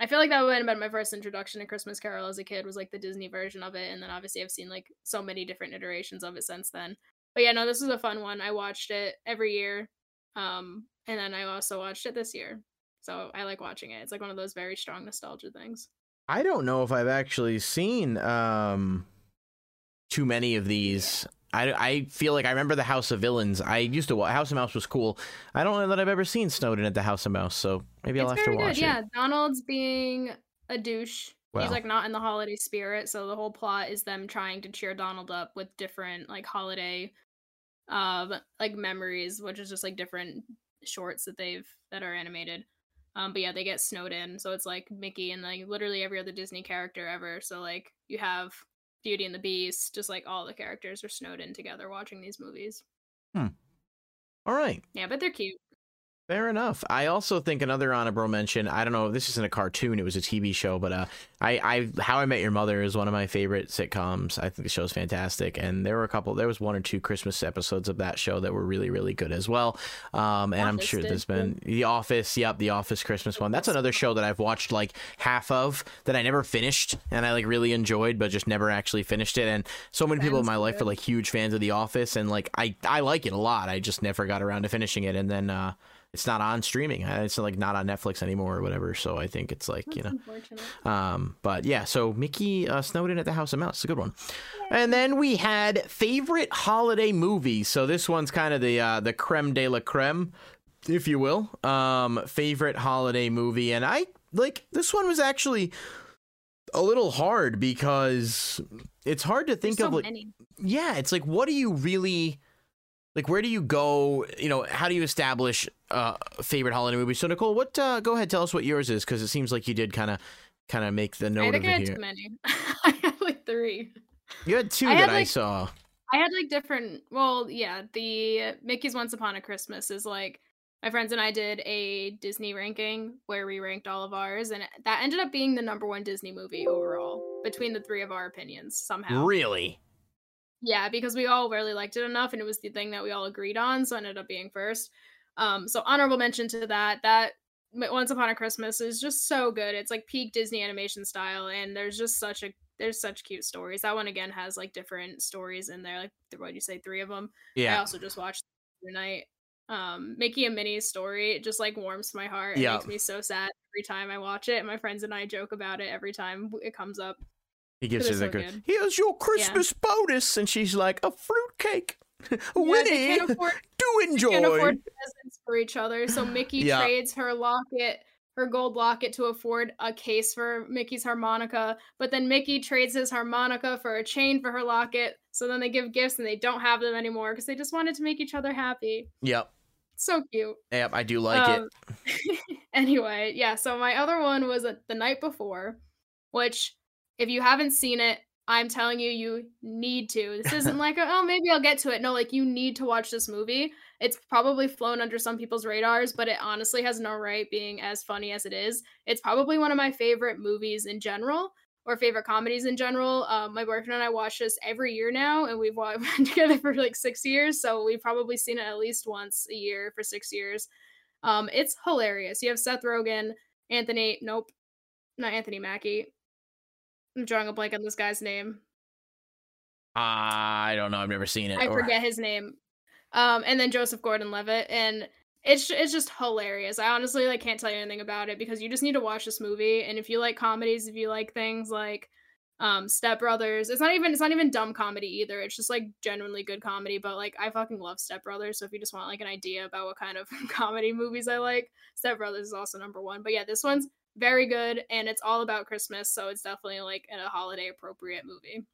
I feel like that would have been my first introduction to Christmas Carol as a kid was like the Disney version of it, and then obviously I've seen like so many different iterations of it since then. But yeah, no, this was a fun one. I watched it every year, um, and then I also watched it this year, so I like watching it. It's like one of those very strong nostalgia things. I don't know if I've actually seen um too many of these. I, I feel like I remember the House of Villains. I used to watch House of Mouse was cool. I don't know that I've ever seen Snowed In at the House of Mouse, so maybe I'll have to watch good. it. Yeah, Donald's being a douche. Well. He's like not in the holiday spirit, so the whole plot is them trying to cheer Donald up with different like holiday um like memories, which is just like different shorts that they've that are animated. Um, but yeah, they get snowed in, so it's like Mickey and like literally every other Disney character ever. So like you have Beauty and the Beast, just like all the characters are snowed in together watching these movies. Hmm. All right. Yeah, but they're cute. Fair enough. I also think another honorable mention. I don't know. This isn't a cartoon; it was a TV show. But uh, I, I, How I Met Your Mother is one of my favorite sitcoms. I think the show is fantastic, and there were a couple. There was one or two Christmas episodes of that show that were really, really good as well. Um, and I'm sure there's been The Office. Yep, The Office Christmas one. That's another show that I've watched like half of that I never finished, and I like really enjoyed, but just never actually finished it. And so many people in my life are like huge fans of The Office, and like I, I like it a lot. I just never got around to finishing it, and then. uh it's not on streaming. It's like not on Netflix anymore or whatever. So I think it's like you know. Um, but yeah, so Mickey uh, Snowed In at the House of Mouse, it's a good one. And then we had favorite holiday movies. So this one's kind of the uh, the creme de la creme, if you will. Um, favorite holiday movie, and I like this one was actually a little hard because it's hard to think There's of so like many. yeah, it's like what do you really like where do you go, you know, how do you establish uh favorite holiday movie? So Nicole, what uh go ahead tell us what yours is cuz it seems like you did kind of kind of make the I note of think I it had here. too many. I had like three. You had two I that had, I saw. I had like different. Well, yeah, the Mickey's Once Upon a Christmas is like my friends and I did a Disney ranking where we ranked all of ours, and that ended up being the number one Disney movie overall between the three of our opinions somehow. Really? Yeah, because we all really liked it enough, and it was the thing that we all agreed on, so it ended up being first. Um, so honorable mention to that. That Once Upon a Christmas is just so good. It's like peak Disney animation style, and there's just such a there's such cute stories. That one again has like different stories in there. Like what you say, three of them? Yeah. I also just watched the other night. Um, Mickey and Minnie's story just like warms my heart. It Yeah. makes me so sad every time I watch it. My friends and I joke about it every time it comes up. He gives her so the good. good. Here's your Christmas bonus and she's like a fruitcake. Yeah, Winnie, they afford do enjoy. can't afford presents for each other. So Mickey Yeah. trades her locket, her gold locket, to afford a case for Mickey's harmonica. But then Mickey trades his harmonica for a chain for her locket. So then they give gifts and they don't have them anymore because they just wanted to make each other happy. Yep. So cute. Yep, I do like it. Um, anyway, yeah. So my other one was uh, the night before, which if you haven't seen it, I'm telling you, you need to. This isn't like, oh, maybe I'll get to it. No, like you need to watch this movie. It's probably flown under some people's radars, but it honestly has no right being as funny as it is. It's probably one of my favorite movies in general. Or favorite comedies in general. Um, my boyfriend and I watch this every year now, and we've wa- been together for like six years, so we've probably seen it at least once a year for six years. Um, it's hilarious. You have Seth Rogen, Anthony, nope, not Anthony Mackie. I'm drawing a blank on this guy's name. I don't know. I've never seen it. I or- forget his name. Um, and then Joseph Gordon-Levitt, and it's it's just hilarious. I honestly like can't tell you anything about it because you just need to watch this movie. And if you like comedies, if you like things like um Step Brothers, it's not even it's not even dumb comedy either. It's just like genuinely good comedy. But like I fucking love Step Brothers. So if you just want like an idea about what kind of comedy movies I like, Step Brothers is also number one. But yeah, this one's very good and it's all about Christmas, so it's definitely like a holiday appropriate movie.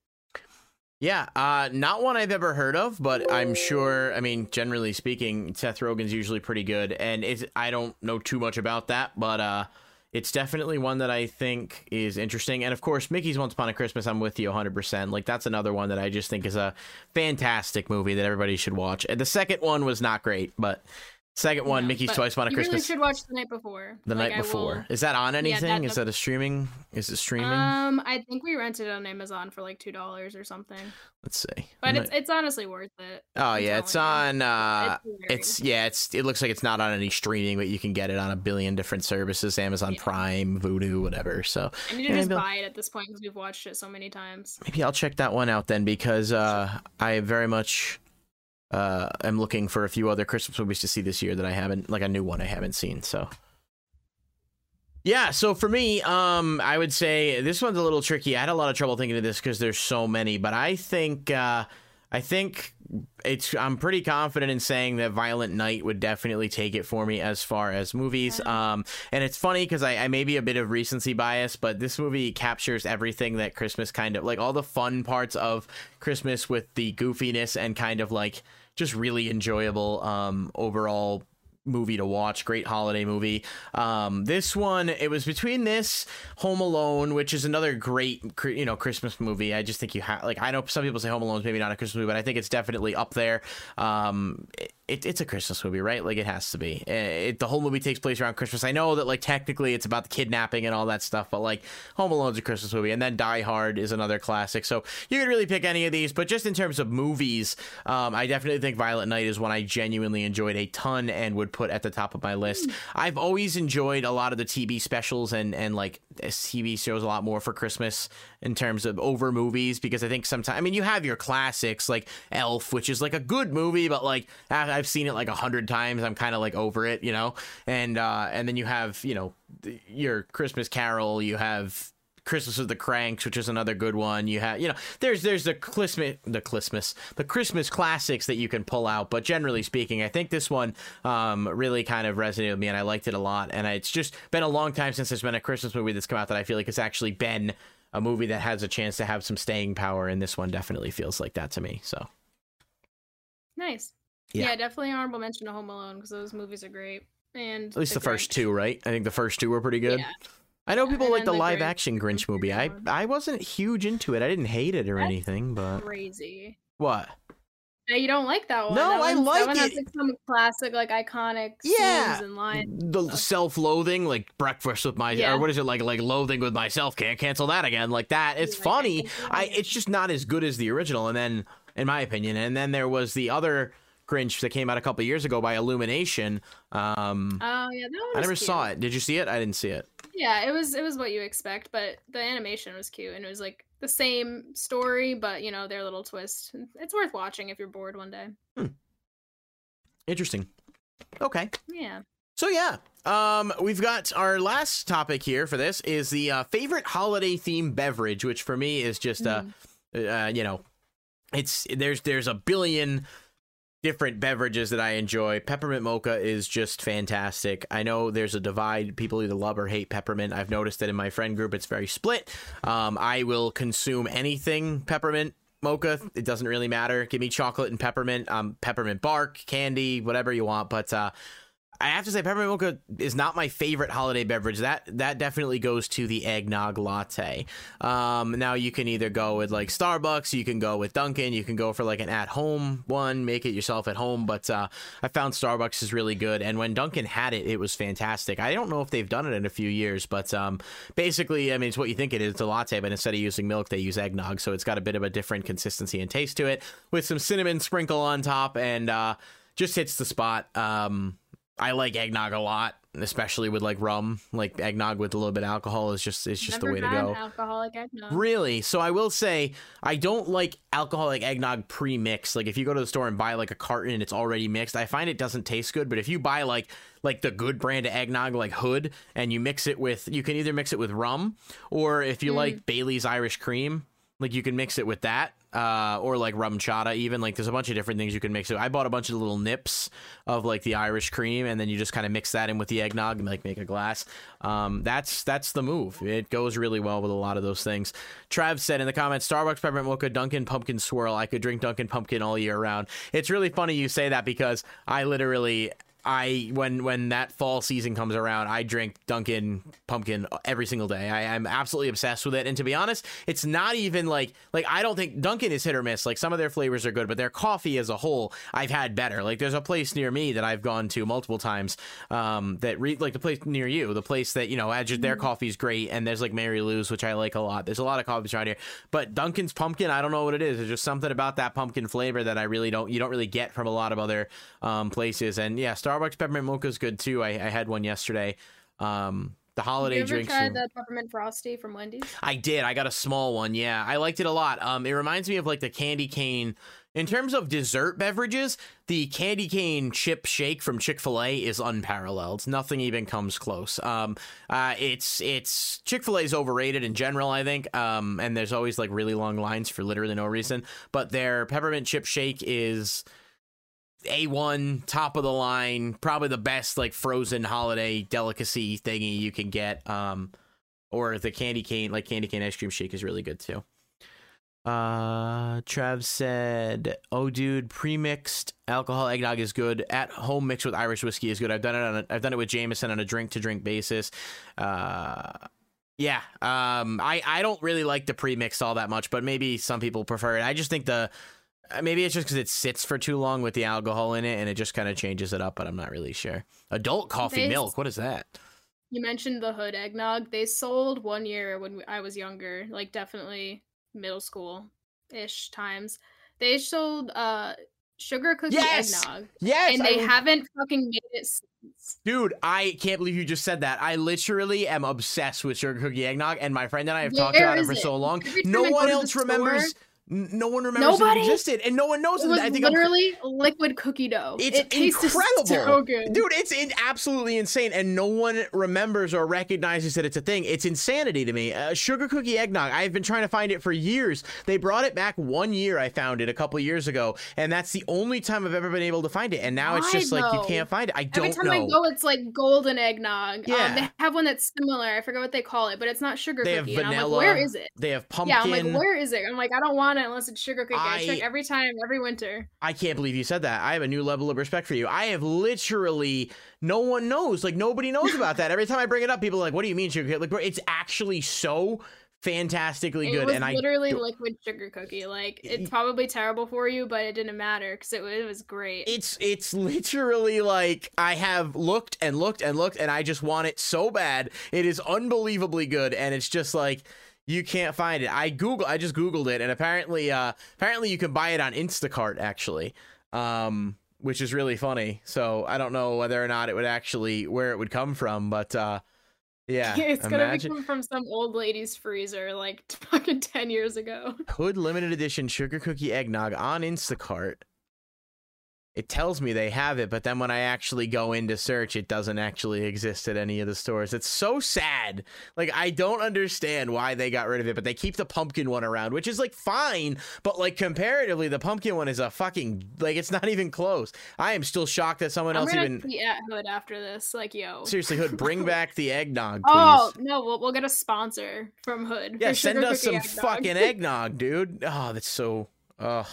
Yeah, uh, not one I've ever heard of, but I'm sure. I mean, generally speaking, Seth Rogen's usually pretty good, and it's I don't know too much about that, but uh, it's definitely one that I think is interesting. And of course, Mickey's Once Upon a Christmas, I'm with you 100. percent Like that's another one that I just think is a fantastic movie that everybody should watch. And the second one was not great, but second one, No, Mickey's Twice Upon a you Christmas, really should watch the night before. the Like, night before. Is that on anything? that- is that a streaming? Is it streaming? Um, I think we rented it on Amazon for like two dollars or something. Let's see. But I it's it's honestly worth it. Oh I'm yeah, it's on. Uh, hilarious. it's yeah, it's it looks like it's not on any streaming, but you can get it on a billion different services: Amazon Yeah. Prime, Vudu, whatever. So I need to yeah, just buy it at this point because we've watched it so many times. maybe I'll check that one out then because uh, I very much uh, am looking for a few other Christmas movies to see this year that I haven't, like a new one I haven't seen. So. Yeah, so for me, um, I would say this one's a little tricky. I had a lot of trouble thinking of this because there's so many, but I think, uh, I think it's. I'm pretty confident in saying that Violent Night would definitely take it for me as far as movies. Um, and it's funny because I, I may be a bit of recency bias, but this movie captures everything that Christmas kind of like all the fun parts of Christmas with the goofiness and kind of like just really enjoyable um overall movie to watch, great holiday movie. Um, this one, it was between this, Home Alone, which is another great, you know, Christmas movie. I just think you have, like, I know some people say Home Alone is maybe not a Christmas movie, but I think it's definitely up there. Um, it, it's a Christmas movie, right? Like it has to be. It, the whole movie takes place around Christmas. I know that like technically it's about the kidnapping and all that stuff, but like Home Alone's a Christmas movie, and then Die Hard is another classic. So you could really pick any of these, but just in terms of movies, um, I definitely think Violent Night is one I genuinely enjoyed a ton and would put at the top of my list. I've always enjoyed a lot of the TV specials and and like TV shows a lot more for Christmas in terms of over movies because I think sometimes I mean you have your classics like Elf, which is like a good movie, but like I've seen it like a hundred times. I'm kind of like over it, you know. And uh, and then you have you know your Christmas Carol. You have Christmas of the Cranks, which is another good one. You have, you know, there's there's the Christmas, the Christmas, the Christmas classics that you can pull out. But generally speaking, I think this one um, really kind of resonated with me, and I liked it a lot. And it's just been a long time since there's been a Christmas movie that's come out that I feel like has actually been a movie that has a chance to have some staying power, and this one definitely feels like that to me. So nice. Yeah, yeah definitely honorable mention to Home Alone because those movies are great. And at least the, the first two, right? I think the first two were pretty good. Yeah. I know people like the, the live action Grinch movie. I I wasn't huge into it. I didn't hate it or That's anything, but crazy. What? Yeah, you don't like that one. No, that I like that one it. Has, like, some classic, like iconic yeah. and lines. The self-loathing, like breakfast with my, yeah. or what is it like? Like loathing with myself. Can't cancel that again. Like that. It's yeah, funny. I, I. It's just not as good as the original. And then, in my opinion, and then there was the other Grinch that came out a couple years ago by Illumination. Um, oh yeah, that I never cute. saw it. Did you see it? I didn't see it. Yeah, it was it was what you expect, but the animation was cute and it was like the same story, but you know, their little twist. It's worth watching if you're bored one day. Hmm. Interesting. Okay. Yeah. So yeah, um, we've got our last topic here for this is the uh, favorite holiday theme beverage, which for me is just mm. uh, uh, you know, it's there's there's a billion different beverages that I enjoy. Peppermint mocha is just fantastic. I know there's a divide. People either love or hate peppermint. I've noticed that in my friend group, it's very split. Um, I will consume anything peppermint mocha. It doesn't really matter. Give me chocolate and peppermint, um, peppermint bark, candy, whatever you want. But uh, I have to say, peppermint mocha is not my favorite holiday beverage. That that definitely goes to the eggnog latte. Um, now you can either go with like Starbucks, you can go with Dunkin', you can go for like an at-home one, make it yourself at home. But uh, I found Starbucks is really good, and when Dunkin' had it, it was fantastic. I don't know if they've done it in a few years, but um, basically, I mean, it's what you think it is. It's a latte, but instead of using milk, they use eggnog, so it's got a bit of a different consistency and taste to it, with some cinnamon sprinkle on top, and uh, just hits the spot. Um, I like eggnog a lot, especially with like rum. Like eggnog with a little bit of alcohol is just is just Never the way to go. Alcoholic eggnog. Really? So I will say I don't like alcoholic eggnog pre-mixed. Like if you go to the store and buy like a carton and it's already mixed, I find it doesn't taste good. But if you buy like like the good brand of eggnog like Hood and you mix it with you can either mix it with rum or if you mm. like Bailey's Irish cream, like you can mix it with that uh, or like RumChata even like there's a bunch of different things you can mix. It i bought a bunch of little nips of like the irish cream and then you just kind of mix that in with the eggnog and like make a glass. Um, that's that's the move. It goes really well with a lot of those things. Trav said in the comments starbucks peppermint mocha dunkin' pumpkin swirl. I could drink dunkin' pumpkin all year round. It's really funny you say that because i literally I when when that fall season comes around, I drink Dunkin' pumpkin every single day. I, am absolutely obsessed with it. And to be honest, it's not even like like I don't think Dunkin' is hit or miss. Like some of their flavors are good, but their coffee as a whole, I've had better. Like there's a place near me that I've gone to multiple times. Um, that re- like the place near you, the place that you know, their mm-hmm. coffee is great, and there's like Mary Lou's, which I like a lot. There's a lot of coffees around here, but Dunkin's pumpkin, I don't know what it is. There's just something about that pumpkin flavor that I really don't you don't really get from a lot of other um, places. And yeah, Star Starbucks peppermint mocha is good too. I, I had one yesterday. Um, the holiday you ever drinks. Tried the peppermint frosty from Wendy's? I did. I got a small one. Yeah, I liked it a lot. Um, it reminds me of like the candy cane. In terms of dessert beverages, the candy cane chip shake from Chick Fil A is unparalleled. Nothing even comes close. Um, uh, it's it's Chick Fil A is overrated in general, I think. Um, and there's always like really long lines for literally no reason. But their peppermint chip shake is a1 top of the line probably the best like frozen holiday delicacy thingy you can get um or the candy cane like candy cane ice cream shake is really good too Uh, Trav said, "Oh, dude, pre-mixed alcohol eggnog is good. At home mixed with Irish whiskey is good. I've done it on. A, I've done it with Jameson on a drink-to-drink basis. Uh, yeah. Um, I I don't really like the pre-mixed all that much, but maybe some people prefer it. I just think the maybe it's just because it sits for too long with the alcohol in it, and it just kind of changes it up. But I'm not really sure. Adult coffee They- milk. What is that? You mentioned the hood eggnog. They sold one year when I was younger, like definitely middle school ish times. They sold uh sugar cookie Yes! eggnog. Yes, and they I- haven't fucking made it since. Dude, I can't believe you just said that. I literally am obsessed with sugar cookie eggnog, and my friend and I have talked about it for it? so long. No one else remembers. store- No one remembers Nobody? it existed, and no one knows. It was I think I'm literally liquid cookie dough. It's it tastes incredible. so good. Dude, it's in, absolutely insane, and no one remembers or recognizes that it's a thing. It's insanity to me. Uh, sugar cookie eggnog. I've been trying to find it for years. They brought it back one year. I found it a couple years ago, and that's the only time I've ever been able to find it. And now it's just like you can't find it. I don't know. Every time know. I go, it's like golden eggnog. Yeah. Um, they have one that's similar. I forget what they call it, but it's not sugar They have cookie. And I'm vanilla. like, where is it? They have pumpkin. Yeah, I'm like, where is it? I'm like, I don't want it unless it's sugar cookie. I, I- check every time, every winter. I can't believe you said that. I have a new level of respect for you. I have literally no one knows. Like nobody knows about that. Every time I bring it up, people are like, "What do you mean sugar?" cookie?" Like, bro, it's actually so fantastically It good, and I literally liquid sugar cookie. Like it's probably terrible for you, but it didn't matter because it, it was great. it's it's literally like I have looked and looked and looked, and I just want it so bad. It is unbelievably good, and it's just like. You can't find it. I Google. I just Googled it, and apparently, uh, apparently you can buy it on Instacart actually, um, which is really funny. So I don't know whether or not it would actually where it would come from, but uh, yeah, it's gonna be from some old lady's freezer, like fucking ten years ago. Hood limited edition sugar cookie eggnog on Instacart. It tells me they have it, but then when I actually go in to search, it doesn't actually exist at any of the stores. It's so sad. Like I don't understand why they got rid of it, but they keep the pumpkin one around, which is like fine, but like comparatively, the pumpkin one is a fucking like it's not even close. I am still shocked that someone I'm else even at Hood after this. Like, yo. seriously Hood bring back the eggnog, oh, please. Oh no, we'll, we'll get a sponsor from Hood. Yeah, send us some eggnog. fucking eggnog, dude. Oh, that's so. Oh,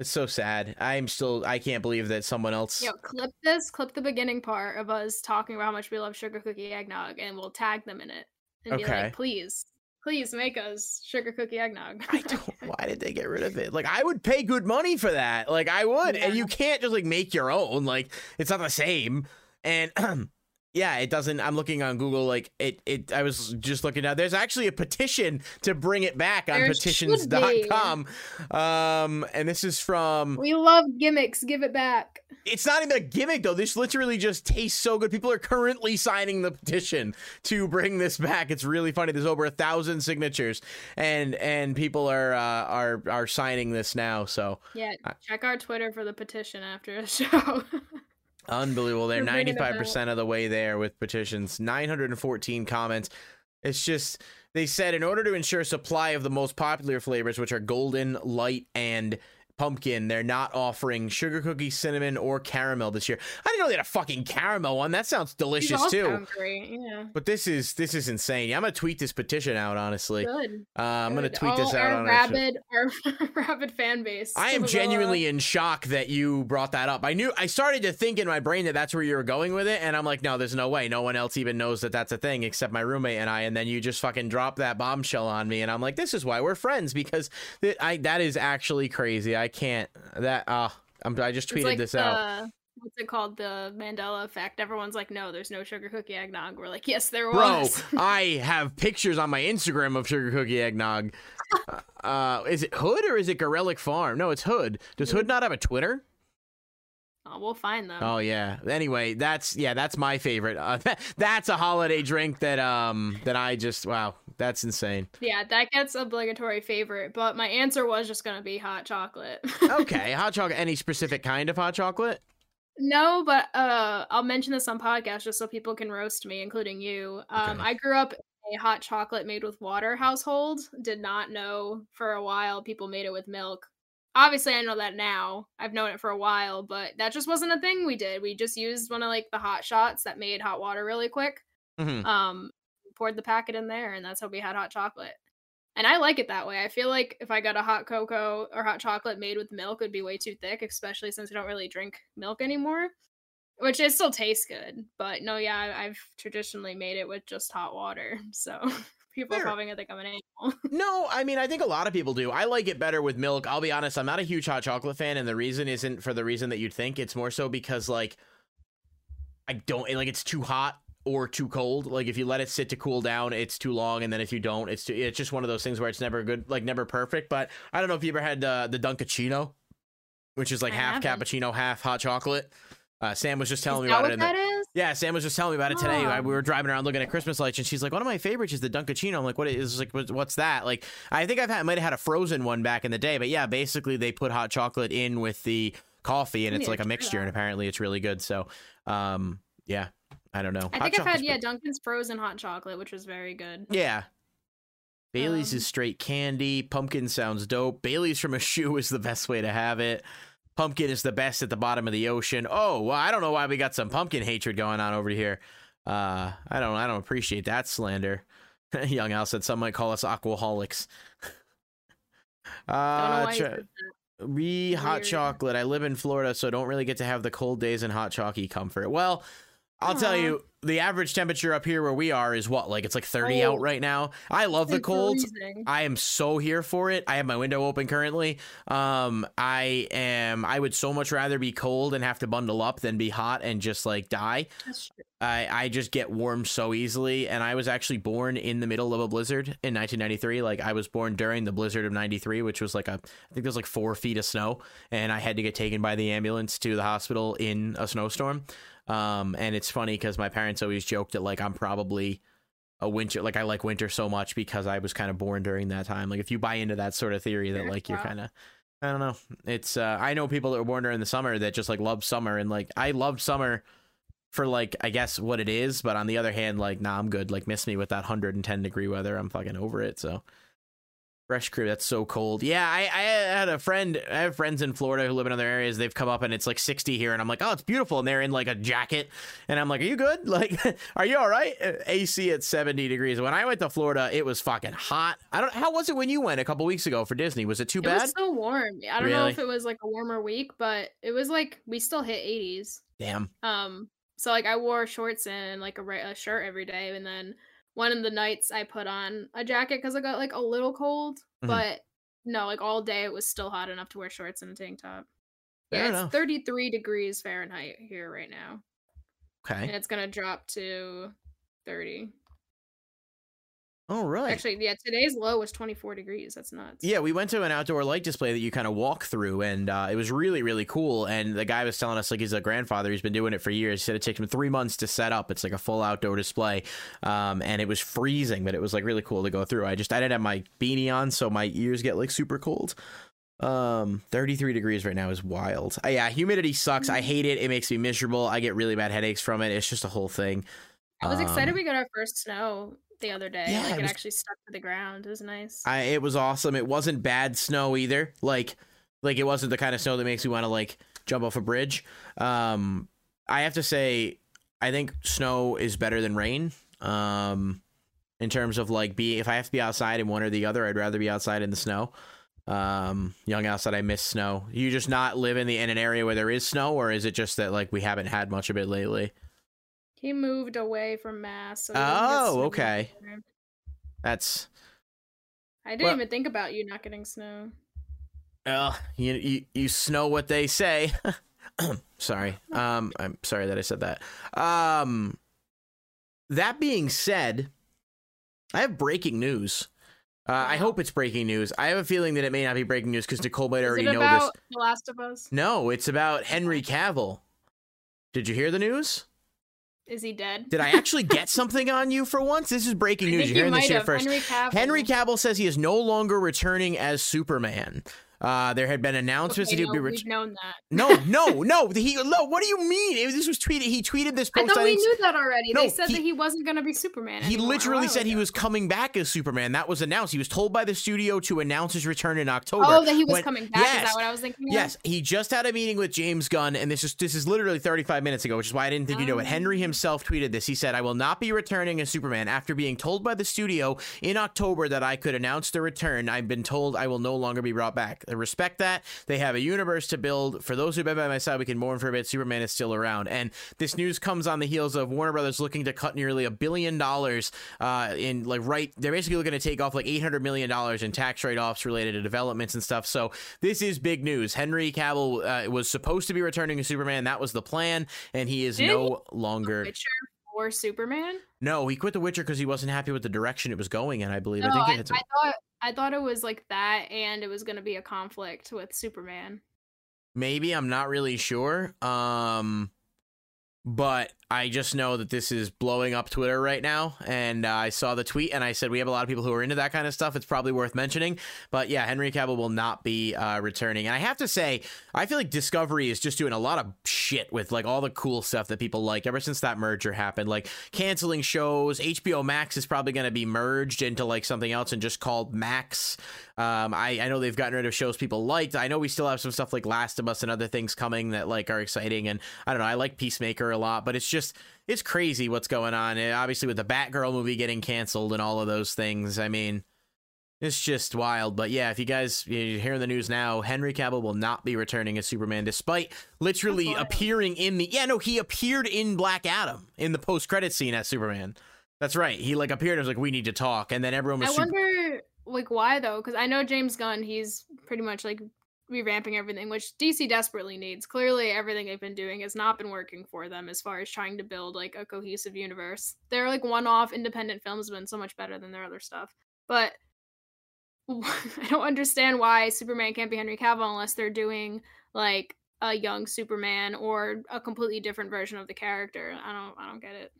it's so sad. I'm still. I can't believe that someone else. Yo, clip this. Clip the beginning part of us talking about how much we love sugar cookie eggnog, and we'll tag them in it and be Okay. like, please, please make us sugar cookie eggnog. I don't. Why did they get rid of it? Like, I would pay good money for that. Like, I would. And you can't just like make your own. Like, it's not the same. And yeah, it doesn't. I'm looking on Google. Like, it. It. I was just looking at. There's actually a petition to bring it back on petitions.com. Um, and this is from. we love gimmicks. Give it back. It's not even a gimmick though. This literally just tastes so good. People are currently signing the petition to bring this back. It's really funny. There's over a thousand signatures, and and people are uh, are are signing this now. So Yeah, check our Twitter for the petition after the show. Unbelievable. They're We're bringing ninety it five percent of the way there with petitions. Nine hundred and fourteen comments. It's just they said in order to ensure supply of the most popular flavors, which are golden, light, and pumpkin, they're not offering sugar cookie, cinnamon, or caramel this year. I didn't know they had a fucking caramel one. That sounds delicious too. Yeah, But this is this is insane. I'm gonna tweet this petition out. Honestly, uh. I'm gonna good. tweet this All out our on our. rabid, our rabid fan base. I am genuinely in shock that you brought that up. I knew I started to think in my brain that that's where you were going with it, and I'm like, no, there's no way. No one else even knows that that's a thing except my roommate and I. And then you just fucking drop that bombshell on me, and I'm like, this is why we're friends because th- I that is actually crazy. I can't that. Uh, I'm, I just tweeted like this the, out, What's it called? The Mandela effect. Everyone's like, no, there's no sugar cookie eggnog. We're like, yes, there was. bro. I have pictures on my Instagram of sugar cookie eggnog. Uh, is it Hood or is it Garelick Farm? No, it's Hood. Does Hood not have a Twitter? Oh, we'll find them. Oh yeah. Anyway, that's yeah, that's my favorite. Uh, that's a holiday drink that um that I just wow, that's insane. Yeah, that gets obligatory favorite. But my answer was just gonna be hot chocolate. Okay, hot chocolate. Any specific kind of hot chocolate? No, but uh, I'll mention this on podcast just so people can roast me, including you. Um, Okay. I grew up a hot chocolate made with water household. Did not know for a while people made it with milk. Obviously, I know that now. I've known it for a while, but that just wasn't a thing we did. We just used one of like the hot shots that made hot water really quick. hmm Um, poured the packet in there, and that's how we had hot chocolate. And I like it that way. I feel like if I got a hot cocoa or hot chocolate made with milk, it would be way too thick, especially since I don't really drink milk anymore. Which it still tastes good. But no, yeah, I've traditionally made it with just hot water. So people Fair. probably gonna think I'm an animal. No, I mean I think a lot of people do. I like it better with milk. I'll be honest, I'm not a huge hot chocolate fan, and the reason isn't for the reason that you'd think. It's more so because like I don't like it's too hot or too cold. Like if you let it sit to cool down, it's too long, and then if you don't, it's too, it's just one of those things where it's never good, like never perfect. But I don't know if you ever had uh, the Dunkaccino, which is like I half haven't. cappuccino, half hot chocolate. Uh, Sam was just telling Is me about it. the- yeah, Sam was just telling me about it today. Oh. We were driving around looking at Christmas lights, and she's like, "One of my favorites is the Dunkaccino." I'm like, "What is like? What's that?" Like, I think I've had might have had a frozen one back in the day, but yeah, basically they put hot chocolate in with the coffee, and it's like a mixture, and apparently it's really good. So, um, yeah, I don't know. I Hot think I've had yeah. Dunkin's frozen hot chocolate, which was very good. Yeah. Bailey's Um, is straight candy. Pumpkin sounds dope. Bailey's from a shoe is the best way to have it. Pumpkin is the best at the bottom of the ocean. Oh, well, I don't know why we got some pumpkin hatred going on over here. Uh, I don't, I don't appreciate that slander. Young Al said some might call us aquaholics. Uh, why you try- said that. we hot chocolate. I live in Florida, so don't really get to have the cold days and hot chalky comfort. Well, I'll tell you, the average temperature up here where we are is what? Like it's like 30 out right now. I love the cold. freezing. I am so here for it. I have my window open currently. Um, I am. I would so much rather be cold and have to bundle up than be hot and just like die. I I just get warm so easily, and I was actually born in the middle of a blizzard in 1993. Like I was born during the blizzard of '93, which was like a I think there's like four feet of snow, and I had to get taken by the ambulance to the hospital in a snowstorm. Um, and it's funny because my parents always joked that like I'm probably a winter like I like winter so much because I was kind of born during that time. Like if you buy into that sort of theory that like you're kind of I don't know. It's uh I know people that were born during the summer that just like love summer and like I love summer for like I guess what it is, but on the other hand, like nah, I'm good. Like miss me with that 110 degree weather. I'm fucking over it. So fresh crew, that's so cold. Yeah, I, I had a friend. I have friends in Florida who live in other areas. They've come up and it's like 60 here, and I'm like, oh, it's beautiful, and they're in like a jacket, and I'm like, are you good? Like, are you all right? Uh, AC at 70 degrees. When I went to Florida, it was fucking hot. I don't. How was it when you went a couple weeks ago for Disney? Was it too It bad? was so warm. I don't know if it was like a warmer week, but it was like we still hit 80s. Damn. Um, so like I wore shorts and like a, a shirt every day, and then one of the nights I put on a jacket because I got like a little cold, Mhm. but no, like all day it was still hot enough to wear shorts and a tank top. Fair yeah, enough. it's 33 degrees Fahrenheit here right now, Okay. and it's gonna drop to 30. All right. Actually, yeah, today's low was 24 degrees. That's nuts. Yeah, we went to an outdoor light display that you kind of walk through, and uh, it was really, really cool. And the guy was telling us like he's a grandfather; he's been doing it for years. He said it takes him three months to set up. It's like a full outdoor display, um, and it was freezing, but it was like really cool to go through. I just I didn't have my beanie on, so my ears get like super cold. Um, 33 degrees right now is wild. Uh, yeah, humidity sucks. I hate it. It makes me miserable. I get really bad headaches from it. It's just a whole thing. I was excited Um, we got our first snow the other day. Yeah, like it it, was- actually stuck to the ground. It was nice. I it was awesome. It wasn't bad snow either. Like like it wasn't the kind of snow that makes you want to like jump off a bridge. Um I have to say I think snow is better than rain. Um in terms of like be if I have to be outside in one or the other, I'd rather be outside in the snow. Um young outside I miss snow. You just not live in the in an area where there is snow or is it just that like we haven't had much of it lately? He moved away from Mass. So he doesn't get Oh, okay. That's I didn't Well- even think about you not getting snow. Well, you you you snow what they say. sorry. Um I'm sorry that I said that. Um that being said, I have breaking news. Uh, I hope it's breaking news. I have a feeling that it may not be breaking news because Nicole might Is already it know about this. The Last of Us? No, it's about Henry Cavill. Did you hear the news? Is he dead? Did I actually get something on you for once? This is breaking news. You're hearing this here first. Henry Cavill. Henry Cavill says he is no longer returning as Superman. Uh, there had been announcements Okay, that he'd no, be we've known that. no, no, no. He no. What do you mean? It this was tweeted. He tweeted this post. I thought we knew that already. No, they said he- that he wasn't going to be Superman. He anymore literally said he was coming back as Superman. That was announced. He was told by the studio to announce his return in October. Oh, that he was When- coming back. Is Yes. that what I was thinking? of? Yes, he just had a meeting with James Gunn, and this is this is literally 35 minutes ago, which is why I didn't think you know it. Oh. Henry himself tweeted this. He said, "I will not be returning as Superman after being told by the studio in October that I could announce the return. I've been told I will no longer be brought back. I respect that. They have a universe to build. For those who've been by my side, we can mourn for a bit. Superman is still around." And this news comes on the heels of Warner Brothers looking to cut nearly a billion dollars uh, in like right. They're basically looking to take off like 800 million dollars in tax write-offs related to developments and stuff. So this is big news. Henry Cavill uh, was supposed to be returning as Superman. That was the plan, and he is Did no longer. Witcher or Superman? No, he quit The Witcher because he wasn't happy with the direction it was going in. I believe. No, I think I, they had I thought I thought it was like that, and it was going to be a conflict with Superman. maybe I'm not really sure. Um, but I just know that this is blowing up Twitter right now, and uh, I saw the tweet, and I said we have a lot of people who are into that kind of stuff. It's probably worth mentioning. But yeah, Henry Cavill will not be uh, returning, and I have to say, I feel like Discovery is just doing a lot of shit with like all the cool stuff that people like ever since that merger happened, like canceling shows. HBO Max is probably going to be merged into like something else and just called Max. Um, I, I know they've gotten rid of shows people liked. I know we still have some stuff like Last of Us and other things coming that like are exciting. And I don't know, I like Peacemaker a lot, but it's just it's crazy what's going on. And obviously with the Batgirl movie getting canceled and all of those things. I mean, it's just wild. But yeah, if you guys you're hearing the news now, Henry Cavill will not be returning as Superman, despite literally appearing in the yeah no he appeared in Black Adam in the post credit scene as Superman. That's right. He like appeared and was like, "We need to talk," and then everyone was I super- wonder, like, why though? Because I know James Gunn, he's pretty much like revamping everything, which DC desperately needs. Clearly, everything they've been doing has not been working for them as far as trying to build like a cohesive universe. Their like one-off independent films have been so much better than their other stuff, but I don't understand why Superman can't be Henry Cavill unless they're doing like a young Superman or a completely different version of the character. I don't, I don't get it.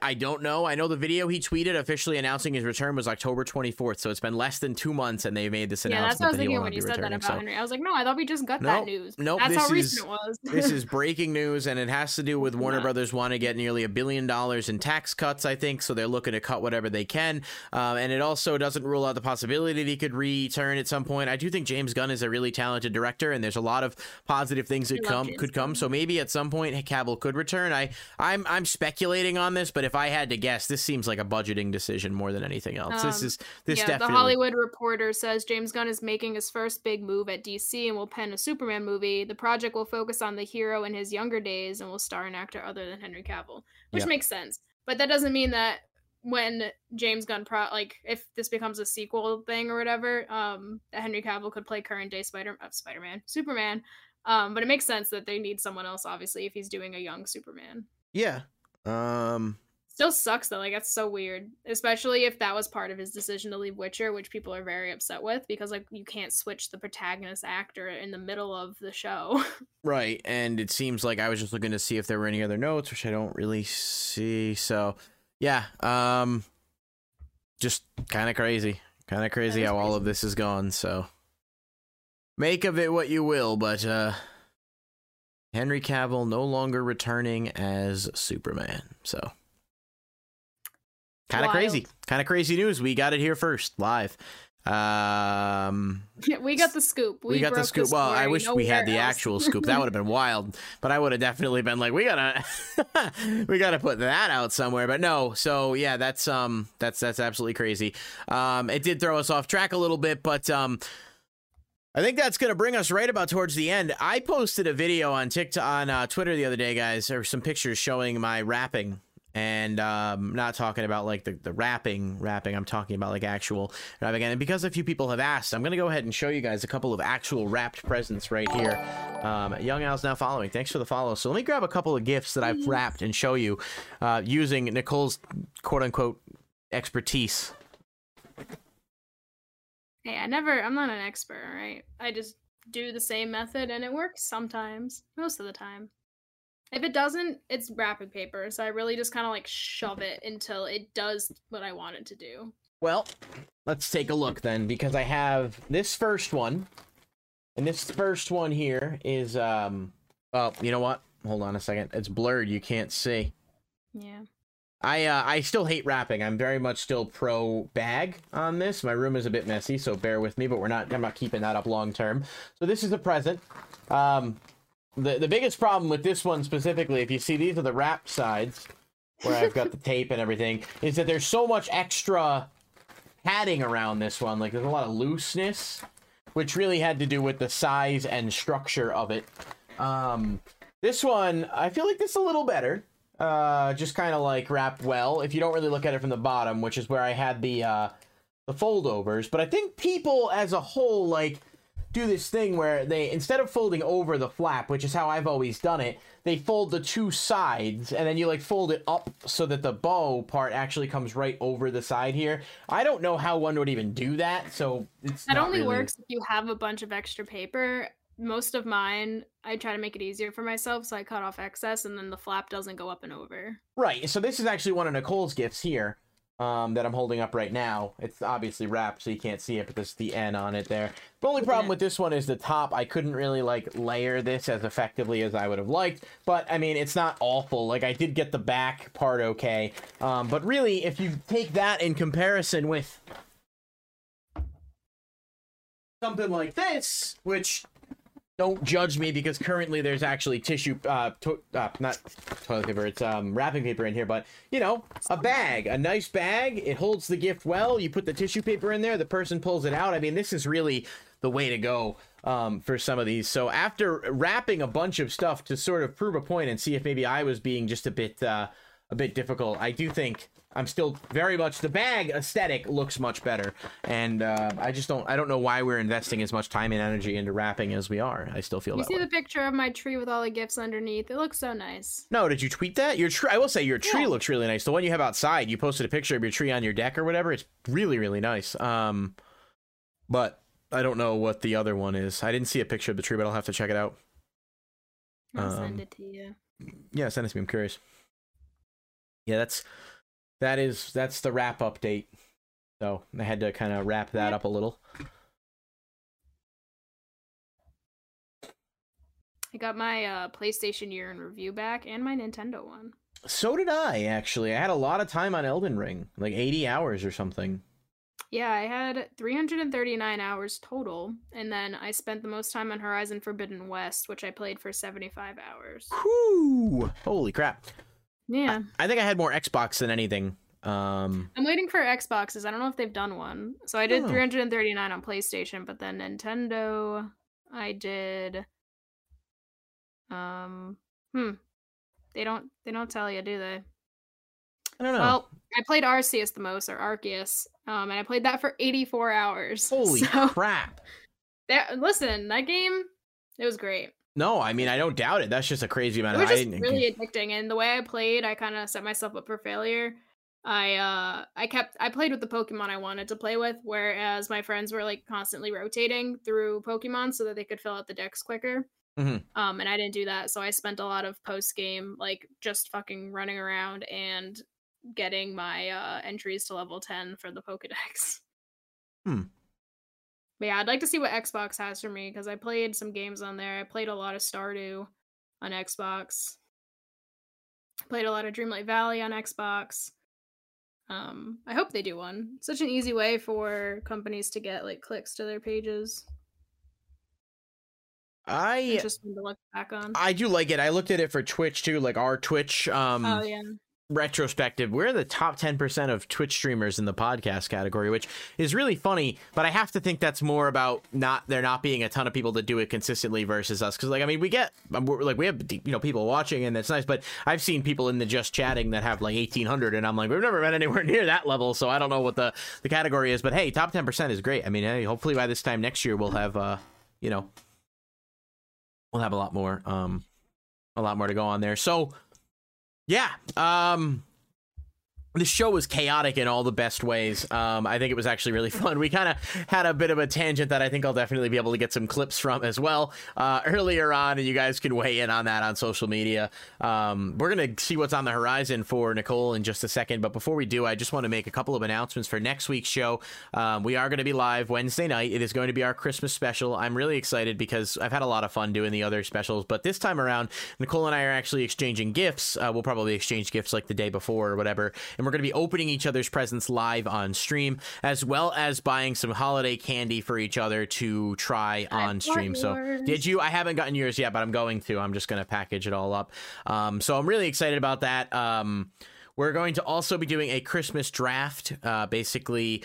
I don't know. I know the video he tweeted officially announcing his return was October 24th, so it's been less than two months, and they made this announcement. Yeah, that's what I was thinking when you said that about So Henry. I was like, no, I thought we just got Nope, that news. nope, that's how how is- recent it was. this is breaking news, and it has to do with Warner Yeah. Brothers want to get nearly a billion dollars in tax cuts, I think. So they're looking to cut whatever they can, um, and it also doesn't rule out the possibility that he could return at some point. I do think James Gunn is a really talented director, and there's a lot of positive things that I come could come. So maybe at some point Cavill could return. I I'm I'm speculating on this, but if I had to guess, this seems like a budgeting decision more than anything else. this Um, is this yeah, definitely the Hollywood Reporter says James Gunn is making his first big move at DC and will pen a Superman movie. The project will focus on the hero in his younger days and will star an actor other than Henry Cavill, which Yeah. makes sense. But that doesn't mean that when James Gunn pro like if this becomes a sequel thing or whatever, um, that Henry Cavill could play current day Spider uh, Spider Man Superman. Um, but it makes sense that they need someone else, obviously, if he's doing a young Superman. yeah. Um. Still sucks though. Like that's so weird, especially if that was part of his decision to leave Witcher, which people are very upset with because like you can't switch the protagonist actor in the middle of the show. Right, and it seems like I was just looking to see if there were any other notes, which I don't really see. So, yeah, um, just kind of crazy, kind of crazy how all of this is gone. So, make of it what you will, but uh, Henry Cavill no longer returning as Superman. So, kind of crazy, kind of crazy news. We got it here first, live. Um, we got the scoop. we, got the scoop. well, I wish we had the else. actual scoop. That would have been wild. But I would have definitely been like, we gotta, we gotta put that out somewhere. But no. So yeah, that's um, that's that's absolutely crazy. Um, it did throw us off track a little bit, but um. I think that's going to bring us right about towards the end. I posted a video on TikTok on uh, Twitter the other day, guys, or some pictures showing my rapping, and um, not talking about like the the rapping, rapping. I'm talking about like actual rapping. And because a few people have asked, I'm to go ahead and show you guys a couple of actual wrapped presents right here. Um, Young Al's now following. Thanks for the follow. So let me grab a couple of gifts that I've wrapped and show you uh, using Nicole's quote unquote expertise. Hey, I never. I'm not an expert. Right, I just do the same method and it works sometimes. Most of the time. If it doesn't, it's wrapping paper. So I really just kind of like shove it until it does what I want it to do. Well, let's take a look then, because I have this first one And this first one here is um oh, you know what? Hold on a second. It's blurred. You can't see. Yeah. I uh, I still hate wrapping. I'm very much still pro bag on this. My room is a bit messy, so bear with me. But we're not. I'm not keeping that up long term. So this is a present. Um, the the biggest problem with this one specifically, if you see these are the wrap sides, where I've got the tape and everything, is that there's so much extra padding around this one. Like there's a lot of looseness, which really had to do with the size and structure of it. Um, this one, I feel like this is a little better uh, just kind of like wrapped well. If you don't really look at it from the bottom, which is where I had the uh, the foldovers. But I think people as a whole like do this thing where they instead of folding over the flap, which is how I've always done it, they fold the two sides and then you like fold it up so that the bow part actually comes right over the side here. I don't know how one would even do that, so it's That only really- works if you have a bunch of extra paper. Most of mine, I try to make it easier for myself, so I cut off excess, and then the flap doesn't go up and over. Right. So this is actually one of Nicole's gifts here um, that I'm holding up right now. It's obviously wrapped, so you can't see it, but there's the N on it there. The only problem it. with this one is the top. I couldn't really like layer this as effectively as I would have liked, but I mean, it's not awful. Like I did get the back part okay, um, but really, if you take that in comparison with something like this, which don't judge me because currently there's actually tissue uh, to- uh not toilet paper it's um wrapping paper in here but you know a bag a nice bag it holds the gift well you put the tissue paper in there the person pulls it out i mean this is really the way to go um, for some of these. So after wrapping a bunch of stuff to sort of prove a point and see if maybe i was being just a bit uh a bit difficult i do think i'm still very much the bag aesthetic looks much better and uh, i just don't i don't know why we're investing as much time and energy into wrapping as we are i still feel You see way the picture of my tree with all the gifts underneath? It looks so nice. no, did you tweet that? Your tree. I will say your tree Yeah. looks really nice. The one you have outside, you posted a picture of your tree on your deck or whatever. It's really, really nice. Um, but I don't know what the other one is. I didn't see a picture of the tree, but I'll have to check it out. I'll Um, send it to you. Yeah, send it to me. I'm curious. Yeah, that's that is that's the wrap update. So I had to kind of wrap that up a little. I got my uh, PlayStation year in review back and my Nintendo one. So did I actually. I had a lot of time on Elden Ring, like 80 hours or something. Yeah, I had 339 hours total, and then I spent the most time on Horizon Forbidden West, which I played for 75 hours. Whew! Holy crap! Yeah, I think I had more Xbox than anything. Um, I'm waiting for Xboxes. I don't know if they've done one. So I did Oh. 339 on PlayStation, but then Nintendo, I did. Um, hmm. They don't. They don't tell you, do they? I don't know. Well, I played Arceus the most, or Arceus, um, and I played that for 84 hours. Holy So, crap! that, listen, that game, it was great. No, I mean I don't doubt it. That's just a crazy amount It of. was just really addicting, and the way I played, I kind of set myself up for failure. I uh, I kept I played with the Pokemon I wanted to play with, whereas my friends were like constantly rotating through Pokemon so that they could fill out the decks quicker. Mhm. Um, and I didn't do that, so I spent a lot of post game like just fucking running around and getting my uh entries to level 10 for the Pokedex. Hmm. But yeah, I'd like to see what Xbox has for me because I played some games on there. I played a lot of Stardew on Xbox. Played a lot of Dreamlight Valley on Xbox. Um, I hope they do one. Such an easy way for companies to get like clicks to their pages. I Interesting to look back on. I do like it. I looked at it for Twitch too, like our Twitch um oh yeah. Retrospective. We're in the top ten percent of Twitch streamers in the podcast category, which is really funny. But I have to think that's more about not there not being a ton of people that do it consistently versus us. Because like I mean, we get um, like we have you know people watching and that's nice. But I've seen people in the just chatting that have like eighteen hundred, and I'm like we've never been anywhere near that level. So I don't know what the the category is. But hey, top ten percent is great. I mean, hey, hopefully by this time next year we'll have uh you know we'll have a lot more um a lot more to go on there. So yeah, um the show was chaotic in all the best ways. Um, I think it was actually really fun. We kind of had a bit of a tangent that I think I'll definitely be able to get some clips from as well uh, earlier on, and you guys can weigh in on that on social media. Um, we're gonna see what's on the horizon for Nicole in just a second, but before we do, I just want to make a couple of announcements for next week's show. Um, we are going to be live Wednesday night. It is going to be our Christmas special. I'm really excited because I've had a lot of fun doing the other specials, but this time around, Nicole and I are actually exchanging gifts. Uh, we'll probably exchange gifts like the day before or whatever and we're going to be opening each other's presents live on stream, as well as buying some holiday candy for each other to try on stream. So, did you? I haven't gotten yours yet, but I'm going to. I'm just going to package it all up. Um, so I'm really excited about that. Um, we're going to also be doing a Christmas draft, uh, basically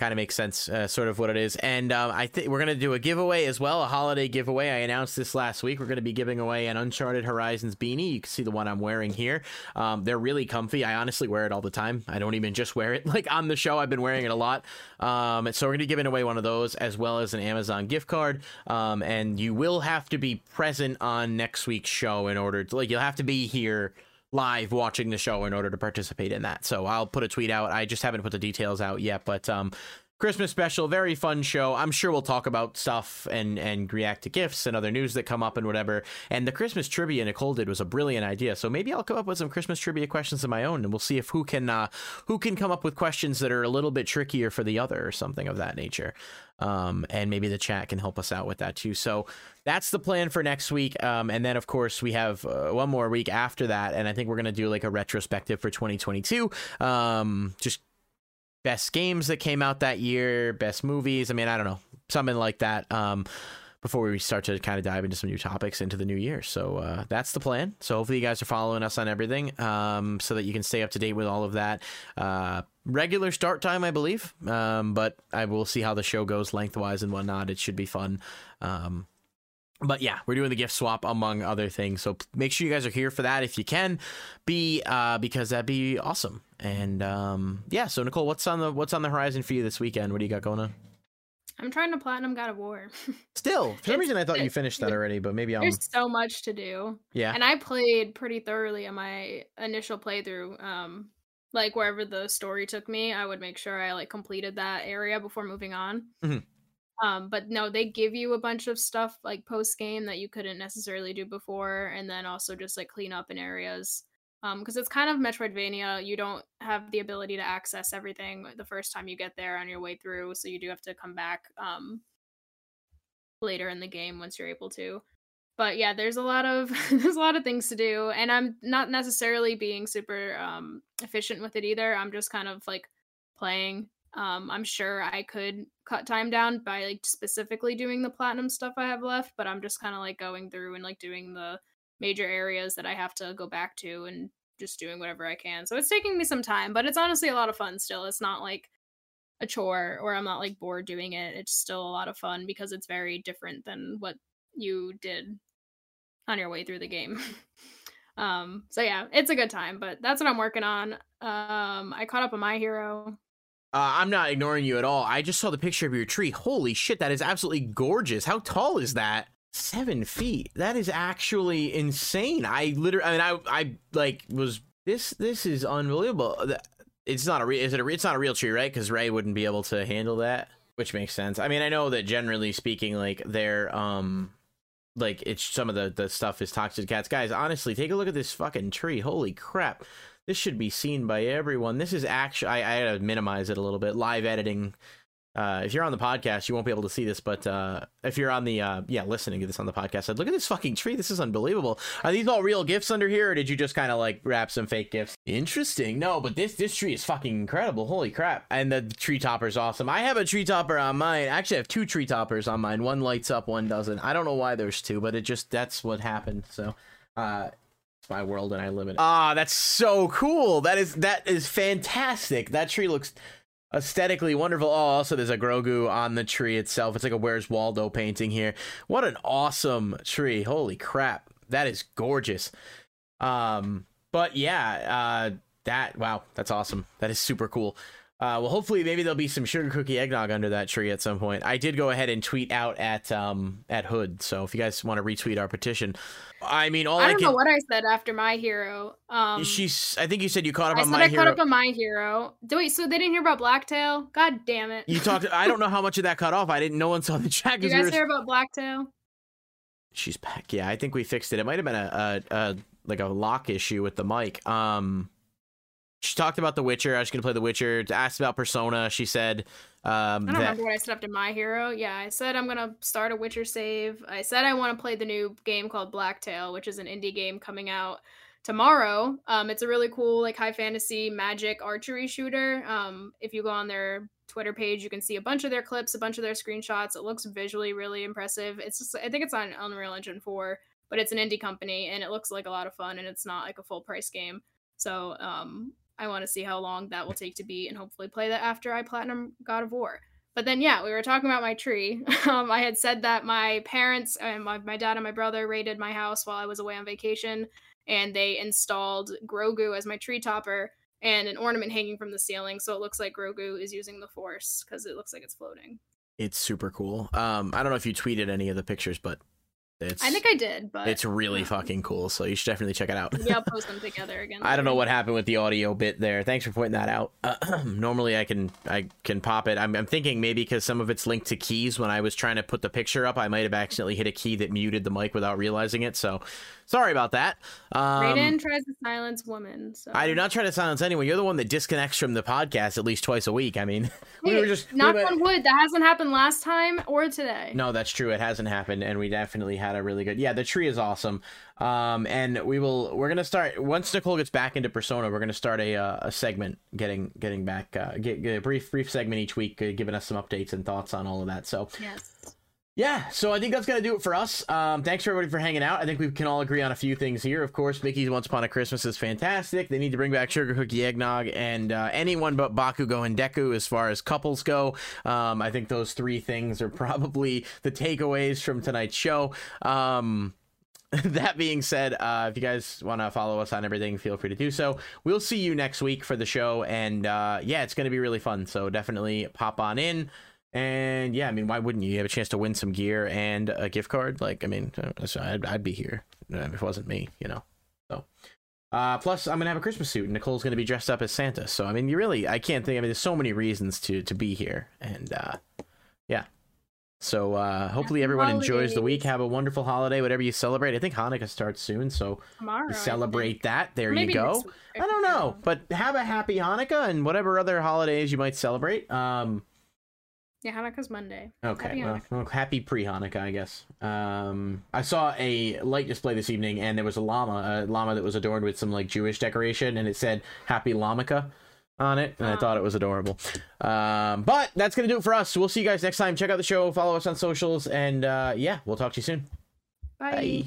kind of makes sense, uh, sort of what it is. And um, I think we're going to do a giveaway as well, a holiday giveaway. I announced this last week. We're going to be giving away an Uncharted Horizons beanie. You can see the one I'm wearing here. Um, they're really comfy. I honestly wear it all the time. I don't even just wear it like on the show. I've been wearing it a lot. Um, so we're going to be giving away one of those as well as an Amazon gift card. Um, and you will have to be present on next week's show in order to like you'll have to be here live watching the show in order to participate in that. So I'll put a tweet out. I just haven't put the details out yet, but um, Christmas special, very fun show. I'm sure we'll talk about stuff and and react to gifts and other news that come up and whatever. And the Christmas trivia Nicole did was a brilliant idea. So maybe I'll come up with some Christmas trivia questions of my own, and we'll see if who can uh, who can come up with questions that are a little bit trickier for the other or something of that nature. Um, and maybe the chat can help us out with that too. So that's the plan for next week. Um, and then of course we have uh, one more week after that, and I think we're gonna do like a retrospective for 2022. Um, just best games that came out that year, best movies. I mean, I don't know, something like that. Um, before we start to kind of dive into some new topics into the new year. So uh, that's the plan. So hopefully you guys are following us on everything um, so that you can stay up to date with all of that. Uh, regular start time, I believe, um, but I will see how the show goes lengthwise and whatnot. It should be fun. Um, but yeah, we're doing the gift swap among other things. So make sure you guys are here for that if you can be, uh, because that'd be awesome. And um, yeah, so Nicole, what's on the what's on the horizon for you this weekend? What do you got going on? I'm trying to platinum God of War. Still, for some reason, I thought you finished that already, but maybe I'm. There's so much to do. Yeah, and I played pretty thoroughly in my initial playthrough. Um, like wherever the story took me, I would make sure I like completed that area before moving on. Mm-hmm. Um, but no, they give you a bunch of stuff like post game that you couldn't necessarily do before, and then also just like clean up in areas. Um, because it's kind of Metroidvania, you don't have the ability to access everything the first time you get there on your way through, so you do have to come back um later in the game once you're able to. But yeah, there's a lot of there's a lot of things to do, and I'm not necessarily being super um efficient with it either. I'm just kind of like playing um, I'm sure I could cut time down by like specifically doing the platinum stuff I have left, but I'm just kind of like going through and like doing the major areas that I have to go back to and just doing whatever I can. So it's taking me some time, but it's honestly a lot of fun still. It's not like a chore or I'm not like bored doing it. It's still a lot of fun because it's very different than what you did on your way through the game. um so yeah, it's a good time, but that's what I'm working on. Um I caught up on my hero uh, I'm not ignoring you at all. I just saw the picture of your tree. Holy shit, that is absolutely gorgeous. How tall is that? Seven feet. That is actually insane. I literally, I mean, I, I like was this. This is unbelievable. It's not a real. Is it a? It's not a real tree, right? Because Rey wouldn't be able to handle that, which makes sense. I mean, I know that generally speaking, like they're um, like it's some of the the stuff is toxic cats. Guys, honestly, take a look at this fucking tree. Holy crap this should be seen by everyone. This is actually I, I had to minimize it a little bit. Live editing. Uh, if you're on the podcast, you won't be able to see this, but uh, if you're on the uh, yeah listening to this on the podcast, said, look at this fucking tree. This is unbelievable. Are these all real gifts under here, or did you just kind of like wrap some fake gifts? Interesting. No, but this this tree is fucking incredible. Holy crap! And the tree topper is awesome. I have a tree topper on mine. Actually, I have two tree toppers on mine. One lights up, one doesn't. I don't know why there's two, but it just that's what happened. So. Uh, my world and I live in it. Ah, that's so cool. That is that is fantastic. That tree looks aesthetically wonderful. Oh, also there's a Grogu on the tree itself. It's like a Where's Waldo painting here. What an awesome tree. Holy crap. That is gorgeous. Um but yeah, uh that wow, that's awesome. That is super cool. Uh, well, hopefully, maybe there'll be some sugar cookie eggnog under that tree at some point. I did go ahead and tweet out at um at Hood, so if you guys want to retweet our petition, I mean, all I I, don't can. know what I said after My Hero. Um, She's. I think you said you caught up I on said my I hero. caught up on My Hero. Do wait, so they didn't hear about Blacktail? God damn it! you talked. I don't know how much of that cut off. I didn't. No one saw the chat. you we guys were- hear about Blacktail? She's back. Yeah, I think we fixed it. It might have been a, a, a like a lock issue with the mic. Um, she talked about The Witcher. I was going to play The Witcher. Asked about Persona. She said um, I don't that remember what I said up to My Hero. Yeah, I said I'm gonna start a Witcher save. I said I want to play the new game called Blacktail, which is an indie game coming out tomorrow. Um, it's a really cool like high fantasy magic archery shooter. Um, if you go on their Twitter page, you can see a bunch of their clips, a bunch of their screenshots. It looks visually really impressive. It's just I think it's on Unreal Engine 4, but it's an indie company and it looks like a lot of fun and it's not like a full price game. So um, I want to see how long that will take to beat and hopefully play that after I platinum God of War. But then, yeah, we were talking about my tree. Um, I had said that my parents and my, my dad and my brother raided my house while I was away on vacation, and they installed Grogu as my tree topper and an ornament hanging from the ceiling, so it looks like Grogu is using the Force because it looks like it's floating. it's super cool. Um, I don't know if you tweeted any of the pictures, but it's I think I did, but it's really fucking cool. So you should definitely check it out. Maybe I'll post them together again. I don't know what happened with the audio bit there. Thanks for pointing that out. normally I can I can pop it. I'm, I'm thinking maybe because some of it's linked to keys. When I was trying to put the picture up, I might have accidentally hit a key that muted the mic without realizing it. So sorry about that. Um, Raiden tries to silence women. So. I do not try to silence anyone. You're the one that disconnects from the podcast at least twice a week. I mean, we Hey, were just we were- on wood. That hasn't happened last time or today. No, that's true. It hasn't happened, and we definitely had a really good. Yeah, the tree is awesome. Um, and we will. We're gonna start once Nicole gets back into Persona. We're gonna start a uh, a segment, getting getting back, uh, get, get a brief brief segment each week, uh, giving us some updates and thoughts on all of that. So Yes. Yeah, so I think that's gonna do it for us. Um, thanks everybody for hanging out. I think we can all agree on a few things here. Of course, Mickey's Once Upon a Christmas is fantastic. They need to bring back Sugar Cookie Eggnog and uh, anyone but Bakugo and Deku as far as couples go. Um, I think those three things are probably the takeaways from tonight's show. Um, that being said, uh, if you guys want to follow us on everything, feel free to do so. We'll see you next week for the show, and uh, yeah, it's to be really fun. So definitely pop on in. And yeah, I mean, why wouldn't you? You have a chance to win some gear and a gift card. Like, I mean, uh, I'd, I'd be here uh, if it wasn't me, you know. So, uh, plus, I'm gonna have a Christmas suit, and Nicole's gonna be dressed up as Santa. So, I mean, you really, I can't think. I mean, there's so many reasons to to be here, and uh, yeah. So, uh, hopefully, Happy everyone enjoys the week. Have a wonderful holiday, whatever you celebrate. I think Hanukkah starts soon, so Tomorrow. Celebrate that. There Maybe you go. I don't know, but have a happy Hanukkah and whatever other holidays you might celebrate. Um, Yeah, Hanukkah's Monday. okay, Happy well, well, happy pre-Hanukkah, I guess. Um, I saw a light display this evening, and there was a llama, a llama that was adorned with some like Jewish decoration, and it said "Happy Lamaka" on it, and I Oh. thought it was adorable. Um, but that's gonna do it for us. We'll see you guys next time. Check out the show, follow us on socials, and uh, yeah, we'll talk to you soon. Bye. Bye.